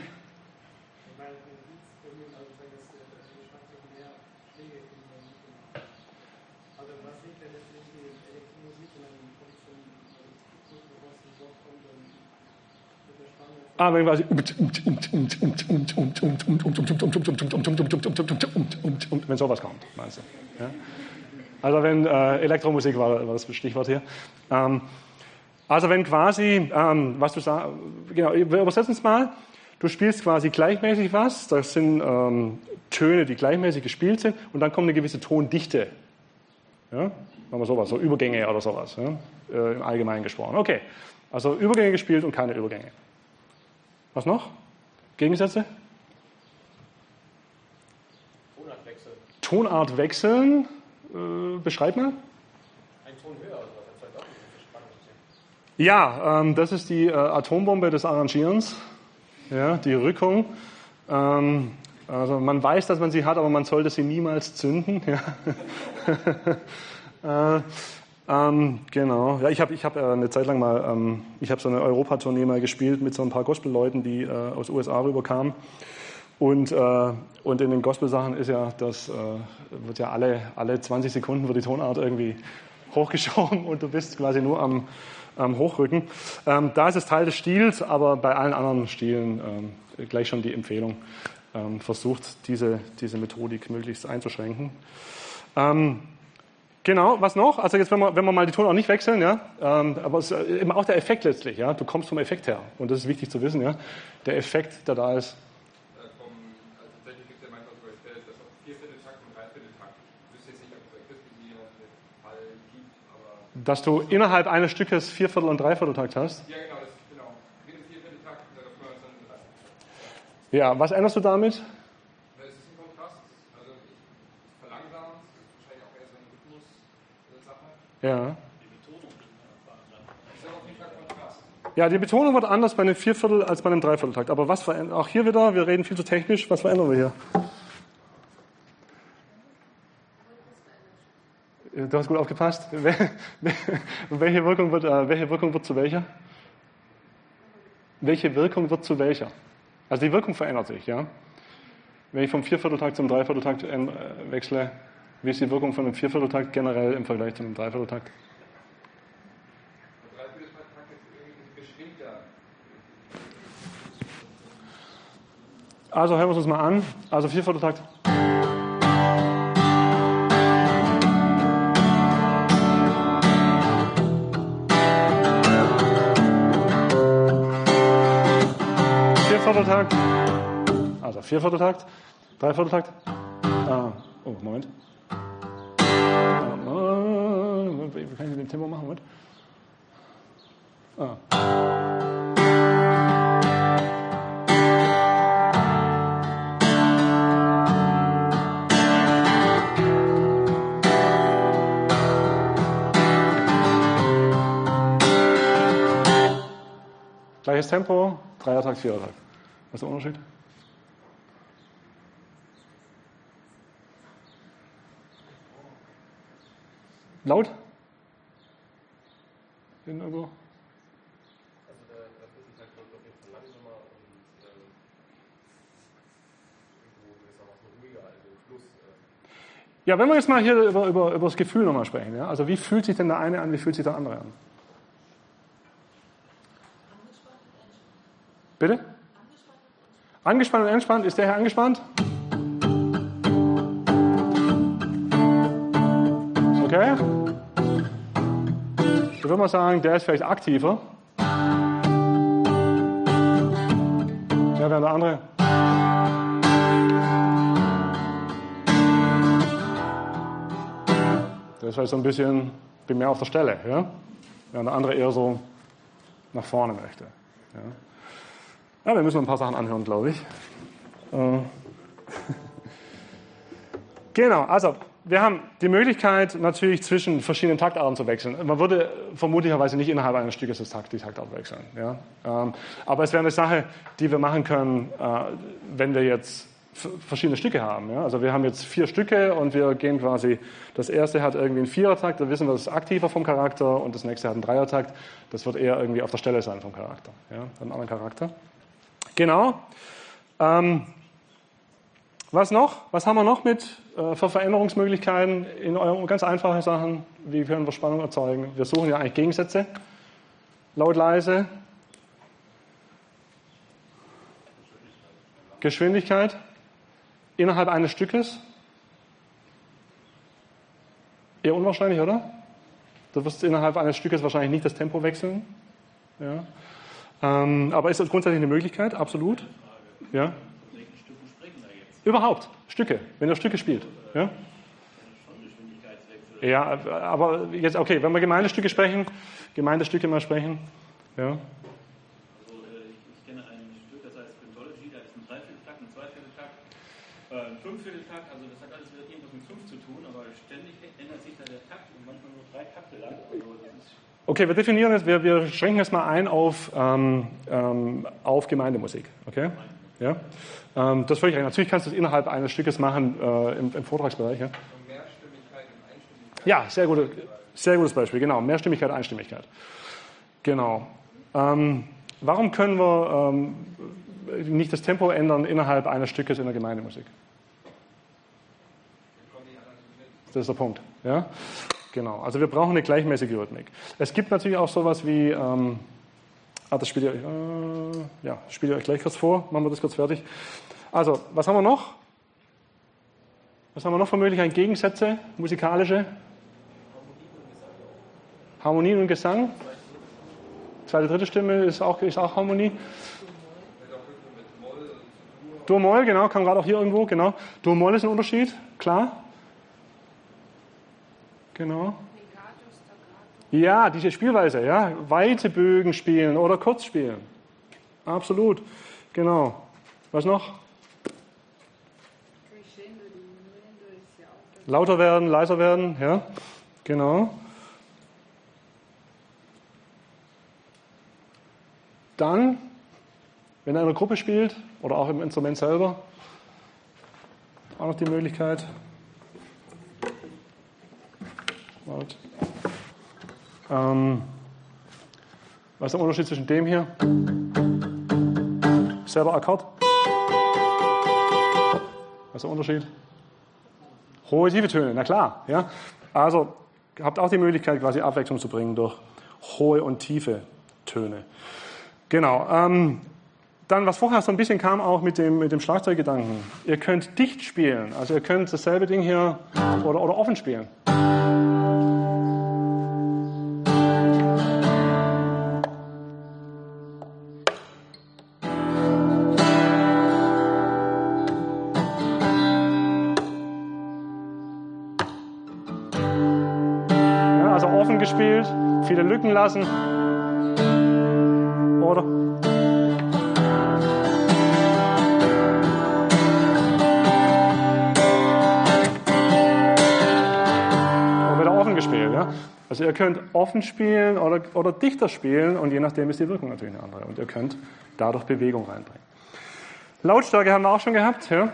Ah, wenn quasi wenn sowas kommt, meinst du? Ja? Also wenn äh, Elektromusik war, war, das Stichwort hier. Ähm, also wenn quasi, ähm, was du sagst, genau, wir übersetzen es mal. Du spielst quasi gleichmäßig was, das sind ähm, Töne, die gleichmäßig gespielt sind, und dann kommt eine gewisse Tondichte. Ja? Machen wir sowas, so Übergänge oder sowas, ja? äh, im Allgemeinen gesprochen. Okay, also Übergänge gespielt und keine Übergänge. Was noch? Gegensätze? Tonart wechseln. Tonart wechseln. Äh, beschreib mal. Ein Ton höher, also was. Ja, ähm, das ist die äh, Atombombe des Arrangierens. Ja, die Rückung. Ähm, also man weiß, dass man sie hat, aber man sollte sie niemals zünden. [LAUGHS] Ja. [LAUGHS] äh, ähm, genau. Ja, ich habe ich hab, äh, eine Zeit lang mal, ähm, ich habe so eine Europatournee mal gespielt mit so ein paar Gospel-Leuten, die äh, aus USA rüberkamen. Und, äh, und in den Gospel-Sachen ist ja, das äh, wird ja alle, alle 20 Sekunden wird die Tonart irgendwie [LAUGHS] hochgeschoben und du bist quasi nur am, am Hochrücken. Ähm, da ist es Teil des Stils, aber bei allen anderen Stilen ähm, gleich schon die Empfehlung, ähm, versucht diese, diese Methodik möglichst einzuschränken. Ähm, Genau, was noch? Also jetzt, wenn wir, wenn wir mal die Tonart nicht wechseln, ja, ähm, aber es ist eben auch der Effekt letztlich, ja. Du kommst vom Effekt her und das ist wichtig zu wissen, ja. Der Effekt, der da ist. Äh, dass auch du innerhalb eines Stückes Vierviertel- und Dreivierteltakt hast. Ja, genau, das, genau. Viervierteltakt. Ja, was änderst du damit? Es ist ein Kontrast, also ich, ich verlangsamt, das ist wahrscheinlich auch eher so eine Rhythmus-Sache. Ja. Die Betonung verändert. Ich sage auf jeden Fall Kontrast. Ja, die Betonung wird anders bei einem Vierviertel als bei einem Dreivierteltakt. Aber was verändert, auch hier wieder, wir reden viel zu technisch, was verändern wir hier? Du hast gut aufgepasst. [LAUGHS] Welche Wirkung wird, äh, welche Wirkung wird zu welcher? Welche Wirkung wird zu welcher? Also die Wirkung verändert sich, ja. Wenn ich vom Viervierteltakt zum Dreivierteltakt äh, wechsle, wie ist die Wirkung von einem Viervierteltakt generell im Vergleich zu einem Dreivierteltakt? Also hören wir uns das mal an. Also Viervierteltakt. Viervierteltakt. Also Viervierteltakt. Dreivierteltakt. Ah, oh, Moment. Kann ich mit dem Tempo machen? Moment. Ah. Gleiches Tempo, Dreiertakt, Vierertakt. Was ist der Unterschied? Laut? Hinten irgendwo? Also der, der wird auf jeden Fall langsamer und ähm, irgendwo gewissermaßen ruhiger als im Fluss. Äh. Ja, wenn wir jetzt mal hier über, über, über das Gefühl nochmal sprechen. Ja? Also wie fühlt sich denn der eine an, wie fühlt sich der andere an? Bitte? Angespannt und entspannt. Ist der Herr angespannt? Okay. Ich würde mal sagen, der ist vielleicht aktiver. Ja, während der andere. Der ist halt so ein bisschen bin mehr auf der Stelle, ja? während der andere eher so nach vorne möchte. Ja? ja wir müssen ein paar Sachen anhören, glaube ich. Äh. [LAUGHS] Genau, also wir haben die Möglichkeit natürlich zwischen verschiedenen Taktarten zu wechseln. Man würde vermutlicherweise nicht innerhalb eines Stückes das Takt, die Taktart wechseln. Ja? Ähm, aber es wäre eine Sache, die wir machen können, äh, wenn wir jetzt verschiedene Stücke haben. Ja? Also wir haben jetzt vier Stücke und wir gehen quasi, das erste hat irgendwie einen Vierertakt, da wissen wir, das ist aktiver vom Charakter und das nächste hat einen Dreiertakt, das wird eher irgendwie auf der Stelle sein vom Charakter, ja? einen anderen Charakter. Genau. Ähm, was noch? Was haben wir noch mit äh, für Veränderungsmöglichkeiten in euren ganz einfachen Sachen? Wie können wir Spannung erzeugen? Wir suchen ja eigentlich Gegensätze. Laut, leise. Geschwindigkeit innerhalb eines Stückes. Eher unwahrscheinlich, oder? Du wirst innerhalb eines Stückes wahrscheinlich nicht das Tempo wechseln. Ja. Ähm, aber ist das grundsätzlich eine Möglichkeit? Absolut. Ja. welchen Stücken sprechen wir jetzt? Überhaupt, Stücke, wenn ihr Stücke spielt. Ja? Ja, aber jetzt, okay, wenn wir Gemeindestücke sprechen, Gemeindestücke mal sprechen. Ja. Ich, ich kenne ein Stück, das heißt Pentology, da ist ein Dreivierteltakt, ein Zweivierteltakt, ein Fünfvierteltakt, also das hat alles wieder irgendwas mit fünf zu tun, aber ständig ändert sich da der Takt und manchmal nur drei Takte lang. Also Okay, wir definieren jetzt, wir, wir schränken es mal ein auf, ähm, ähm, auf Gemeindemusik. Okay? Ja? Ähm, das völlig recht. Natürlich kannst du es innerhalb eines Stückes machen äh, im, im Vortragsbereich. Ja? Ja, sehr, gute, sehr gutes Beispiel, genau. Mehrstimmigkeit, Einstimmigkeit. Genau. Ähm, warum können wir ähm, nicht das Tempo ändern innerhalb eines Stückes in der Gemeindemusik? Das ist der Punkt. Ja? Genau. Also wir brauchen eine gleichmäßige Rhythmik. Es gibt natürlich auch sowas wie, ähm, ah, das spiele ich, äh, ja, spiele ich euch gleich kurz vor, machen wir das kurz fertig. Also, was haben wir noch? Was haben wir noch für Möglichkeiten? Gegensätze, musikalische? Harmonie und Gesang. Zweite, dritte Stimme ist auch, ist auch Harmonie. Dur-Moll, genau, kam gerade auch hier irgendwo, genau. Dur-Moll ist ein Unterschied, klar. Genau. Ja, diese Spielweise, ja. Weite Bögen spielen oder kurz spielen. Absolut. Genau. Was noch? Lauter werden, leiser werden, ja. Genau. Dann, wenn er in einer Gruppe spielt oder auch im Instrument selber, auch noch die Möglichkeit. Laut. Ähm, was ist der Unterschied zwischen dem hier? Selber Akkord. Was ist der Unterschied? Hohe, tiefe Töne, na klar. Ja? Also habt auch die Möglichkeit, quasi Abwechslung zu bringen durch hohe und tiefe Töne. Genau. Ähm, dann, was vorher so ein bisschen kam, auch mit dem, mit dem Schlagzeuggedanken. Ihr könnt dicht spielen, also ihr könnt dasselbe Ding hier oder, oder offen spielen. Lücken lassen. Oder? Und wieder offen gespielt, ja. Also ihr könnt offen spielen oder, oder dichter spielen und je nachdem ist die Wirkung natürlich eine andere. Und ihr könnt dadurch Bewegung reinbringen. Lautstärke haben wir auch schon gehabt, ja.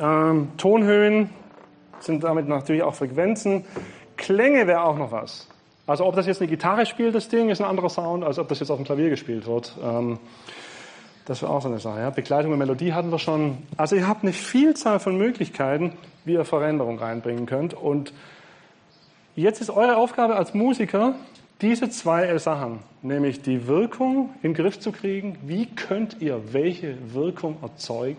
Ähm, Tonhöhen sind damit natürlich auch Frequenzen. Klänge wäre auch noch was. Also ob das jetzt eine Gitarre spielt, das Ding, ist ein anderer Sound, als ob das jetzt auf dem Klavier gespielt wird. Ähm, das wäre auch so eine Sache. Ja. Begleitung und Melodie hatten wir schon. Also ihr habt eine Vielzahl von Möglichkeiten, wie ihr Veränderung reinbringen könnt. Und jetzt ist eure Aufgabe als Musiker, diese zwei Sachen, nämlich die Wirkung in den Griff zu kriegen. Wie könnt ihr welche Wirkung erzeugen?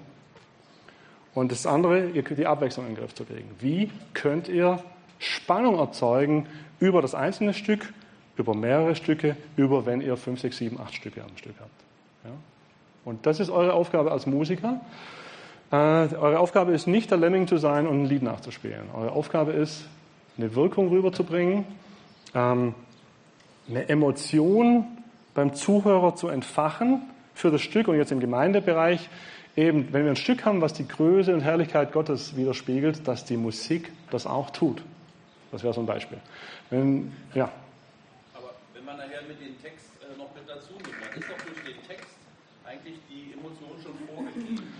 Und das andere, die Abwechslung in den Griff zu kriegen. Wie könnt ihr Spannung erzeugen über das einzelne Stück, über mehrere Stücke, über wenn ihr fünf, sechs, sieben, acht Stücke am Stück habt. Ja? Und das ist eure Aufgabe als Musiker. Äh, eure Aufgabe ist nicht der Lemming zu sein und ein Lied nachzuspielen. Eure Aufgabe ist, eine Wirkung rüberzubringen, ähm, eine Emotion beim Zuhörer zu entfachen für das Stück. Und jetzt im Gemeindebereich eben, wenn wir ein Stück haben, was die Größe und Herrlichkeit Gottes widerspiegelt, dass die Musik das auch tut. Das wäre so ein Beispiel. Wenn, ja. Aber wenn man nachher mit dem Text äh, noch mit dazu nimmt, dann ist doch durch den Text eigentlich die Emotion schon vorgegeben.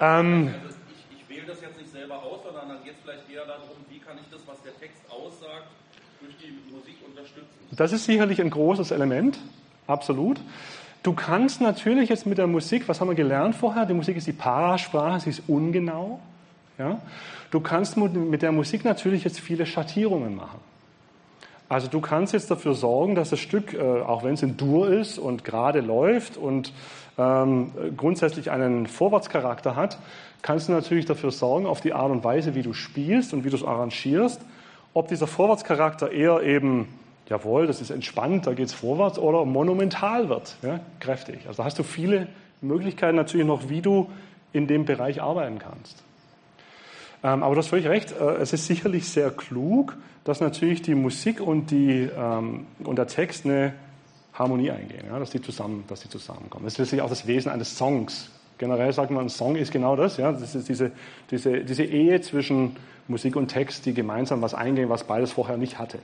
Ähm, Also ich, ich wähle das jetzt nicht selber aus, sondern dann geht es vielleicht eher darum, wie kann ich das, was der Text aussagt, durch die Musik unterstützen. Das ist sicherlich ein großes Element, absolut. Du kannst natürlich jetzt mit der Musik, was haben wir gelernt vorher? Die Musik ist die Parasprache, sie ist ungenau. Ja? Du kannst mit der Musik natürlich jetzt viele Schattierungen machen. Also du kannst jetzt dafür sorgen, dass das Stück, äh, auch wenn es in Dur ist und gerade läuft und ähm, grundsätzlich einen Vorwärtscharakter hat, kannst du natürlich dafür sorgen, auf die Art und Weise, wie du spielst und wie du es arrangierst, ob dieser Vorwärtscharakter eher eben, jawohl, das ist entspannt, da geht es vorwärts, oder monumental wird, ja, kräftig. Also da hast du viele Möglichkeiten natürlich noch, wie du in dem Bereich arbeiten kannst. Ähm, aber du hast völlig recht, äh, es ist sicherlich sehr klug, dass natürlich die Musik und, die, ähm, und der Text eine Harmonie eingehen, ja, dass, die zusammen, dass die zusammenkommen. Das ist letztlich auch das Wesen eines Songs. Generell sagt man, ein Song ist genau das, ja, das ist diese, diese, diese Ehe zwischen Musik und Text, die gemeinsam was eingehen, was beides vorher nicht hatte.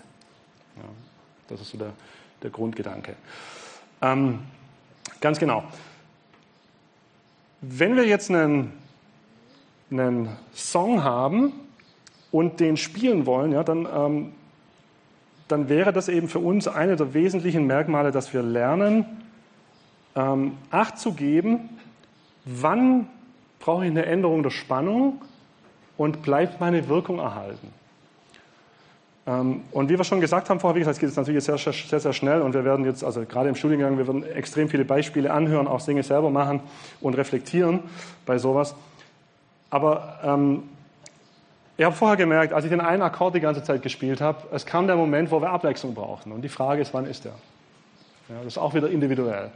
Ja, das ist so der, der Grundgedanke. Ähm, ganz genau. Wenn wir jetzt einen einen Song haben und den spielen wollen, ja, dann, ähm, dann wäre das eben für uns eine der wesentlichen Merkmale, dass wir lernen, ähm, Acht zu geben, wann brauche ich eine Änderung der Spannung und bleibt meine Wirkung erhalten. Ähm, und wie wir schon gesagt haben vorher, wie gesagt, es geht jetzt natürlich sehr, sehr, sehr schnell und wir werden jetzt, also gerade im Studiengang, wir werden extrem viele Beispiele anhören, auch Dinge selber machen und reflektieren bei sowas. Aber ähm, ich habe vorher gemerkt, als ich den einen Akkord die ganze Zeit gespielt habe, es kam der Moment, wo wir Abwechslung brauchten. Und die Frage ist, wann ist der? Ja, das ist auch wieder individuell.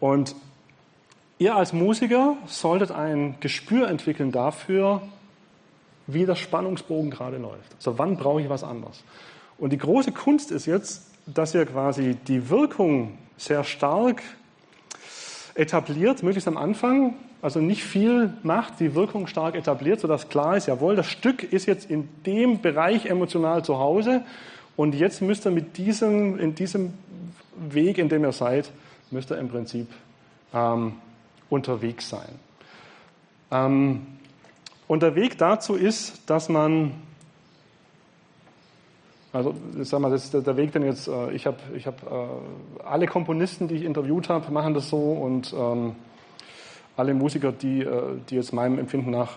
Und ihr als Musiker solltet ein Gespür entwickeln dafür, wie der Spannungsbogen gerade läuft. Also wann brauche ich was anderes? Und die große Kunst ist jetzt, dass ihr quasi die Wirkung sehr stark etabliert, möglichst am Anfang, also nicht viel macht, die Wirkung stark etabliert, sodass klar ist, jawohl, das Stück ist jetzt in dem Bereich emotional zu Hause und jetzt müsst ihr mit diesem, in diesem Weg, in dem ihr seid, müsst ihr im Prinzip ähm, unterwegs sein. Ähm, und der Weg dazu ist, dass man, also sag mal, das ist der Weg, den jetzt, äh, ich habe ich hab, äh, alle Komponisten, die ich interviewt habe, machen das so und ähm, alle Musiker, die, äh, die jetzt meinem Empfinden nach,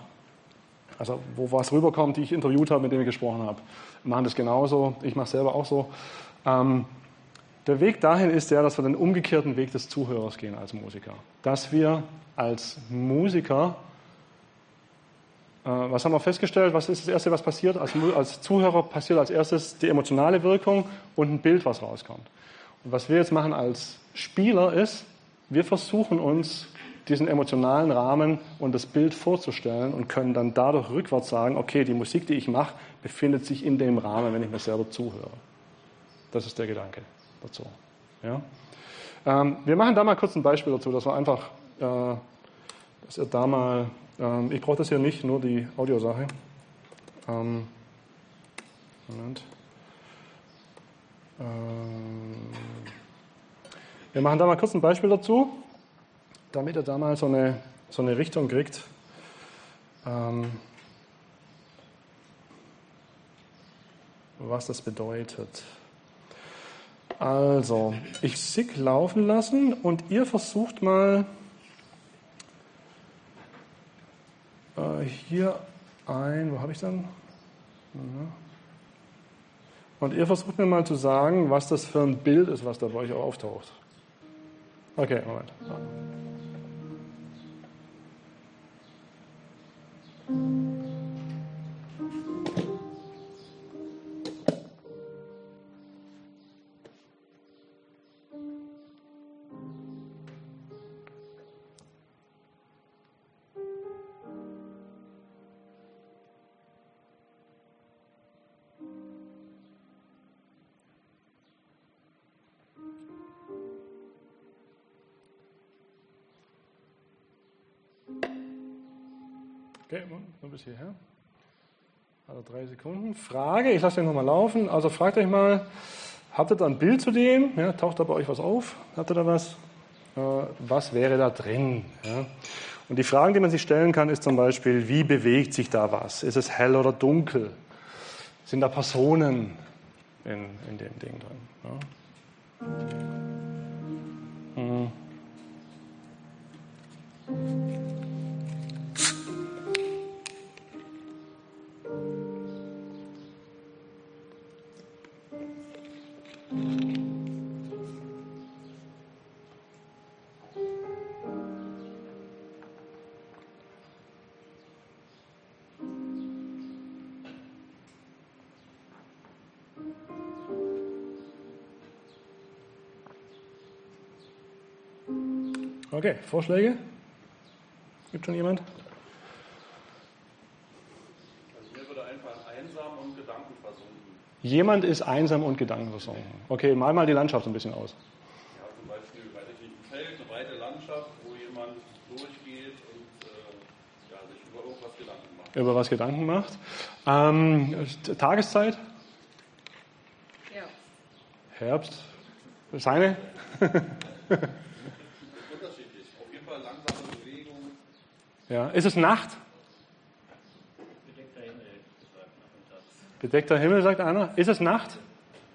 also wo was rüberkommt, die ich interviewt habe, mit denen ich gesprochen habe, machen das genauso. Ich mache selber auch so. Ähm, der Weg dahin ist der, dass wir den umgekehrten Weg des Zuhörers gehen als Musiker. Dass wir als Musiker, äh, was haben wir festgestellt, was ist das Erste, was passiert? Als, als Zuhörer passiert als erstes die emotionale Wirkung und ein Bild, was rauskommt. Und was wir jetzt machen als Spieler ist, wir versuchen uns diesen emotionalen Rahmen und das Bild vorzustellen und können dann dadurch rückwärts sagen, okay, die Musik, die ich mache, befindet sich in dem Rahmen, wenn ich mir selber zuhöre. Das ist der Gedanke dazu. Ja? Ähm, wir machen da mal kurz ein Beispiel dazu, dass wir einfach, äh, dass ihr da mal, ähm, ich brauche das hier nicht, nur die Audiosache. Ähm, Moment. Ähm, wir machen da mal kurz ein Beispiel dazu damit er da mal so eine, so eine Richtung kriegt. Ähm, was das bedeutet. Also, ich SIG laufen lassen und ihr versucht mal äh, hier ein, wo habe ich dann? Und ihr versucht mir mal zu sagen, was das für ein Bild ist, was da bei euch auftaucht. Okay, Moment. Okay, nur bis hierher. Also drei Sekunden. Frage, ich lasse den nochmal laufen. Also fragt euch mal, habt ihr da ein Bild zu dem? Ja, taucht da bei euch was auf? Habt ihr da was? Äh, was wäre da drin? Ja. Und die Fragen, die man sich stellen kann, ist zum Beispiel, wie bewegt sich da was? Ist es hell oder dunkel? Sind da Personen in, in dem Ding drin? Ja. Hm. Okay, Vorschläge? Gibt schon jemand? Also mir würde einfach einsam und Gedanken versunken. Jemand ist einsam und gedankenversunken. Okay, mal mal die Landschaft ein bisschen aus. Ja, zum Beispiel, weiß ich nicht, ein Feld, eine breite Landschaft, wo jemand durchgeht und äh, ja, sich über irgendwas Gedanken macht. Über was Gedanken macht. Ähm, Tageszeit? Ja. Herbst? Seine? [LAUGHS] Unterschiedlich. Auf jeden Fall langsame Bewegung. Ja. Ist es Nacht? Bedeckter Himmel. Bedeckter sagt einer. Ist es Nacht?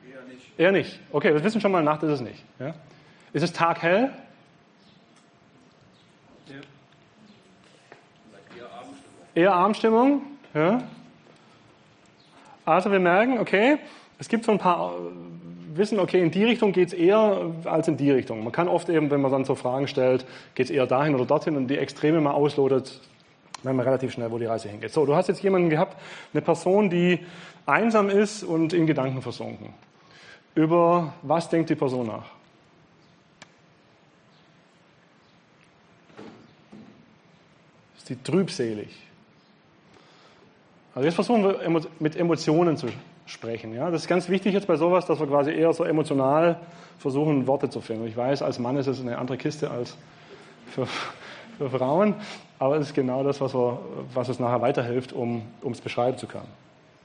Eher nicht. Eher nicht. Okay, wir wissen schon mal, Nacht ist es nicht. Ja? Ist es taghell? Ja. Eher Abendstimmung. Eher Abendstimmung? Ja. Also wir merken, okay, es gibt so ein paar Wissen, okay, in die Richtung geht es eher als in die Richtung. Man kann oft eben, wenn man dann so Fragen stellt, geht es eher dahin oder dorthin und die Extreme mal auslotet, merkt man relativ schnell, wo die Reise hingeht. So, du hast jetzt jemanden gehabt, eine Person, die einsam ist und in Gedanken versunken. Über was denkt die Person nach? Ist die trübselig? Also jetzt versuchen wir mit Emotionen zu sprechen. Ja? Das ist ganz wichtig jetzt bei sowas, dass wir quasi eher so emotional versuchen, Worte zu finden. Ich weiß, als Mann ist es eine andere Kiste als für, für Frauen, aber es ist genau das, was, wir, was uns nachher weiterhilft, um es beschreiben zu können.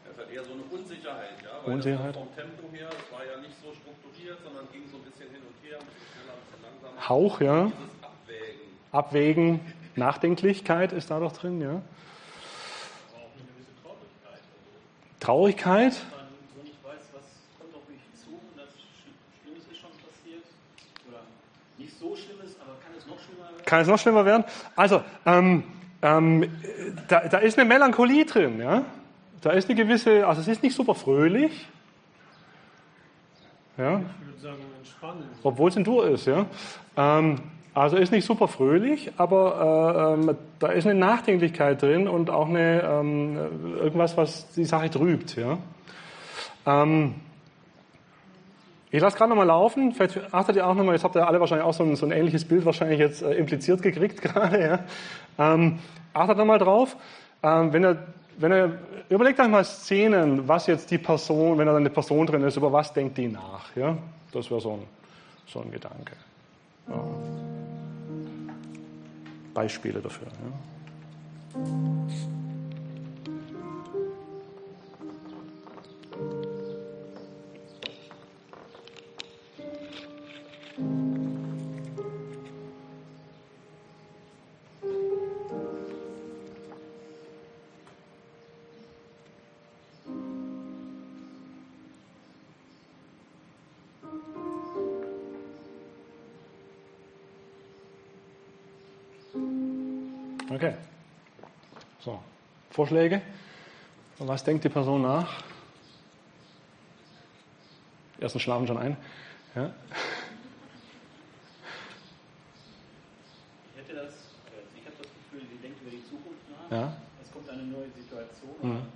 Das hat eher so eine Unsicherheit, ja. Weil Unsicherheit. Vom Tempo her, es war ja nicht so strukturiert, sondern ging so ein bisschen hin und her, ein bisschen schneller, ein bisschen langsamer. Hauch, ja. Abwägen. Abwägen, Nachdenklichkeit ist da doch drin, ja. Aber kann es noch schlimmer werden? kann es noch schlimmer werden? Also, ähm, ähm, da, da ist eine Melancholie drin, ja. Da ist eine gewisse, also es ist nicht super fröhlich, ja, Ich würde sagen, entspannen. obwohl es ein Dur ist, ja. Ähm, also ist nicht super fröhlich, aber äh, ähm, da ist eine Nachdenklichkeit drin und auch eine, ähm, irgendwas, was die Sache trübt, ja. Ähm, ich lasse gerade nochmal laufen. Vielleicht achtet ihr auch nochmal, jetzt habt ihr alle wahrscheinlich auch so ein, so ein ähnliches Bild wahrscheinlich jetzt äh, impliziert gekriegt [LAUGHS] gerade. Ja. Ähm, achtet nochmal drauf. Ähm, wenn ihr, wenn ihr, überlegt euch mal Szenen, was jetzt die Person, wenn da eine Person drin ist, über was denkt die nach. Ja? Das wäre so ein, so ein Gedanke. Ja. Beispiele dafür. Ja. Okay. Vorschläge? Und was denkt die Person nach? Die ersten schlafen schon ein. Ja? Ich hätte das, also ich habe das Gefühl, sie denkt über die Zukunft nach. Ja? Es kommt eine neue Situation. Mhm.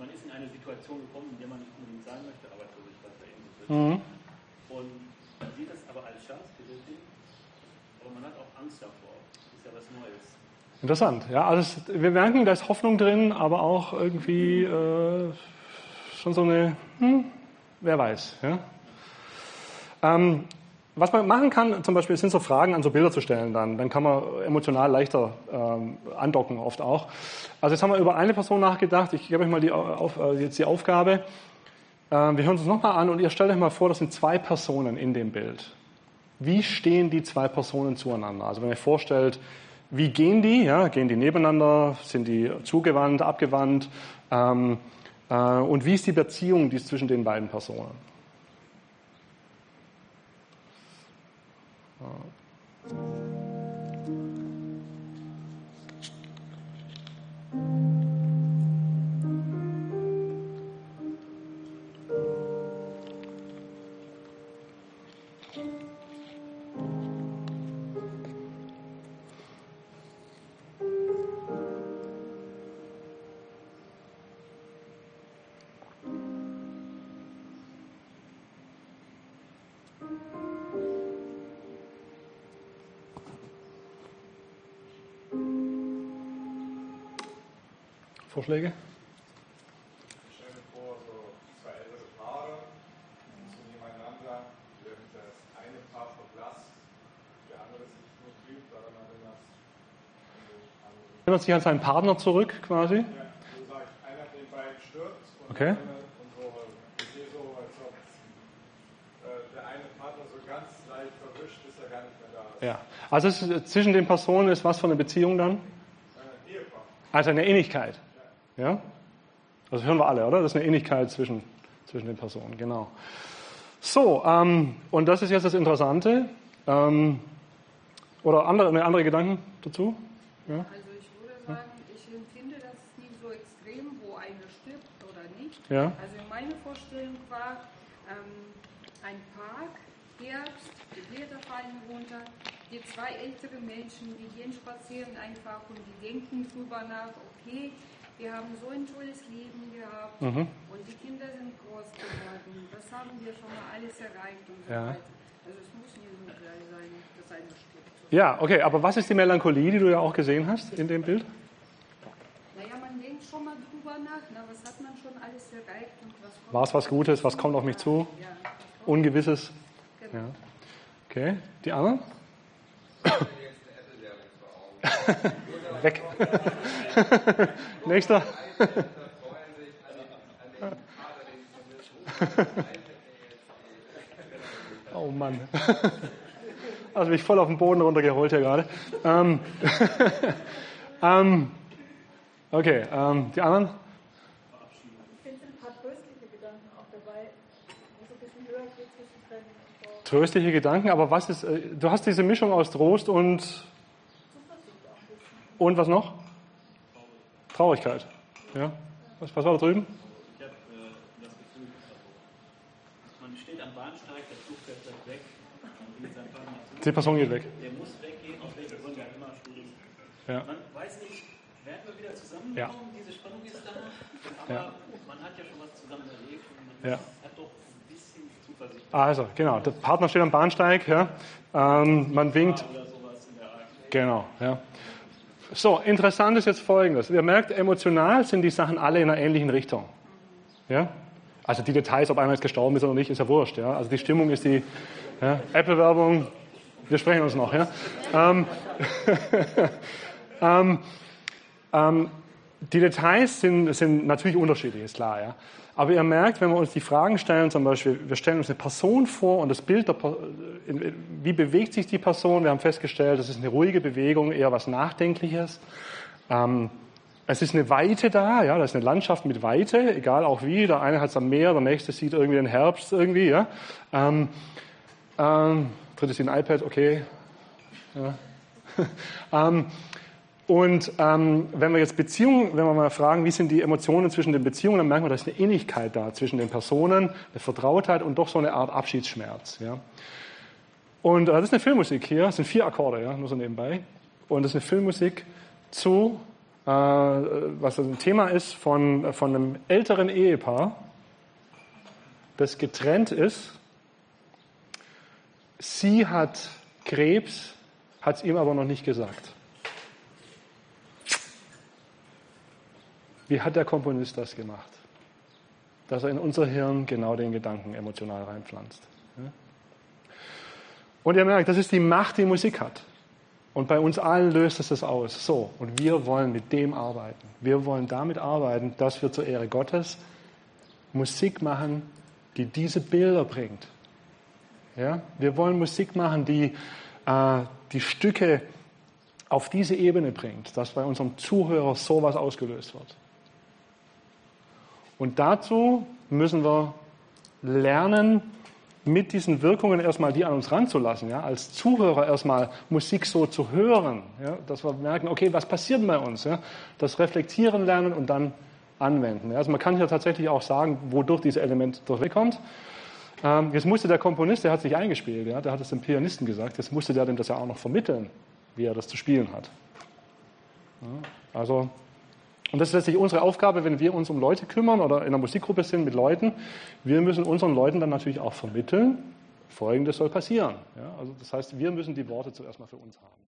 Man ist in eine Situation gekommen, in der man nicht unbedingt sein möchte, Arbeitslosigkeit oder irgendwas. Mhm. Und man sieht das aber als Chance aber man hat auch Angst davor. Das ist ja was Neues. Interessant. Ja, also wir merken, da ist Hoffnung drin, aber auch irgendwie äh, schon so eine, hm, wer weiß. Ja? Ähm, was man machen kann, zum Beispiel sind so Fragen an so Bilder zu stellen dann. Dann kann man emotional leichter ähm, andocken oft auch. Also jetzt haben wir über eine Person nachgedacht. Ich gebe euch mal die, auf, äh, jetzt die Aufgabe. Äh, wir hören uns nochmal an und ihr stellt euch mal vor, das sind zwei Personen in dem Bild. Wie stehen die zwei Personen zueinander? Also wenn ihr vorstellt, wie gehen die? Ja, gehen die nebeneinander? Sind die zugewandt, abgewandt? Ähm, äh, und wie ist die Beziehung die ist zwischen den beiden Personen? Daran erinnert. sich an seinen Partner zurück quasi? Ja, so ich, einer von den beiden stirbt und, Okay. der andere, und so, ich sehe so, als ob äh, der eine Partner so ganz leicht verwischt ist, er gar nicht mehr da ist. Ja. Also ist, zwischen den Personen ist was für eine Beziehung dann? Ehepaar. Also eine Ähnlichkeit. Ja? Das hören wir alle, oder? Das ist eine Ähnlichkeit zwischen, zwischen den Personen, genau. So, ähm, und das ist jetzt das Interessante. Ähm, oder andere, eine andere Gedanken dazu? Ja? Also ich würde sagen, ich empfinde das nicht so extrem, wo einer stirbt oder nicht. Ja? Also meine Vorstellung war, ähm, ein Park, Herbst, die Blätter fallen runter, die zwei ältere Menschen, die gehen spazieren einfach und die denken drüber nach, okay, wir haben so ein tolles Leben gehabt Mhm. und die Kinder sind groß geworden, das haben wir schon mal alles erreicht und so Ja. weiter. Also es muss nicht so gleich sein, dass einer stirbt. Ja, okay, aber was ist die Melancholie, die du ja auch gesehen hast in dem Bild? Naja, man denkt schon mal drüber nach, na, was hat man schon alles erreicht und was kommt War es was Gutes? Was kommt auf mich zu? Ja, Ungewisses? genau. Ja. Okay, die anderen? [LAUGHS] Weg. [LAUGHS] Nächster. [LAUGHS] Oh Mann. Also mich voll auf den Boden runtergeholt hier gerade. Ähm, [LAUGHS] ähm, okay, ähm, die anderen? Ich finde ein paar tröstliche Gedanken auch dabei. Tröstliche Gedanken, aber was ist, äh, du hast diese Mischung aus Trost und, Zuversicht auch ein bisschen. Und was noch? Traurigkeit. Ja. Was, was war da drüben? Ich habe äh, das Gefühl, man steht am Bahnsteig, der Zug fährt gleich weg. Die Person geht weg. Der muss weggehen, aus welchen Gründen auch immer. Ja. Man weiß nicht, werden wir wieder zusammenkommen, Ja. diese Spannung ist da, aber Ja. man hat ja schon was zusammen erlebt und man Ja. hat doch ein bisschen Zuversicht Also, genau, der Partner steht am Bahnsteig, ja. Ähm, man winkt. oder sowas in der Art. Genau, ja. So, interessant ist jetzt Folgendes. Ihr merkt, emotional sind die Sachen alle in einer ähnlichen Richtung. Ja? Also die Details, ob einer jetzt gestorben ist oder nicht, ist ja wurscht. Ja? Also die Stimmung ist die ja? Apple-Werbung. Wir sprechen uns noch. Ja? Ähm, [LAUGHS] ähm, ähm, die Details sind, sind natürlich unterschiedlich, ist klar. Ja? Aber ihr merkt, wenn wir uns die Fragen stellen, zum Beispiel, wir stellen uns eine Person vor und das Bild, der, in- wie bewegt sich die Person? Wir haben festgestellt, das ist eine ruhige Bewegung, eher was Nachdenkliches. Ähm, es ist eine Weite da, ja, das ist eine Landschaft mit Weite, egal auch wie. Der eine hat es am Meer, der nächste sieht irgendwie den Herbst irgendwie, ja. Ähm, ähm, dritte sieht ein iPad, okay. Ja. [LAUGHS] ähm, und ähm, wenn wir jetzt Beziehungen, wenn wir mal fragen, wie sind die Emotionen zwischen den Beziehungen, dann merken wir, da ist eine Innigkeit da zwischen den Personen, eine Vertrautheit und doch so eine Art Abschiedsschmerz. Ja. Und äh, das ist eine Filmmusik hier, das sind vier Akkorde, ja, nur so nebenbei. Und das ist eine Filmmusik zu, äh, was ein Thema ist von, von einem älteren Ehepaar, das getrennt ist. Sie hat Krebs, hat es ihm aber noch nicht gesagt. Wie hat der Komponist das gemacht? Dass er in unser Hirn genau den Gedanken emotional reinpflanzt. Und ihr merkt, das ist die Macht, die Musik hat. Und bei uns allen löst es das aus. So, und wir wollen mit dem arbeiten. Wir wollen damit arbeiten, dass wir zur Ehre Gottes Musik machen, die diese Bilder bringt. Ja? Wir wollen Musik machen, die äh, die Stücke auf diese Ebene bringt, dass bei unserem Zuhörer sowas ausgelöst wird. Und dazu müssen wir lernen, mit diesen Wirkungen erstmal die an uns ranzulassen, ja, als Zuhörer erstmal Musik so zu hören, ja, dass wir merken, okay, was passiert bei uns, ja, das Reflektieren lernen und dann anwenden. Ja. Also man kann hier tatsächlich auch sagen, wodurch dieses Element durchwegkommt. Ähm, jetzt musste der Komponist, der hat sich eingespielt, ja, der hat es dem Pianisten gesagt, jetzt musste der dem das ja auch noch vermitteln, wie er das zu spielen hat. Ja, also und das ist letztlich unsere Aufgabe, wenn wir uns um Leute kümmern oder in einer Musikgruppe sind mit Leuten. Wir müssen unseren Leuten dann natürlich auch vermitteln, Folgendes soll passieren. Ja, also das heißt, wir müssen die Worte zuerst mal für uns haben.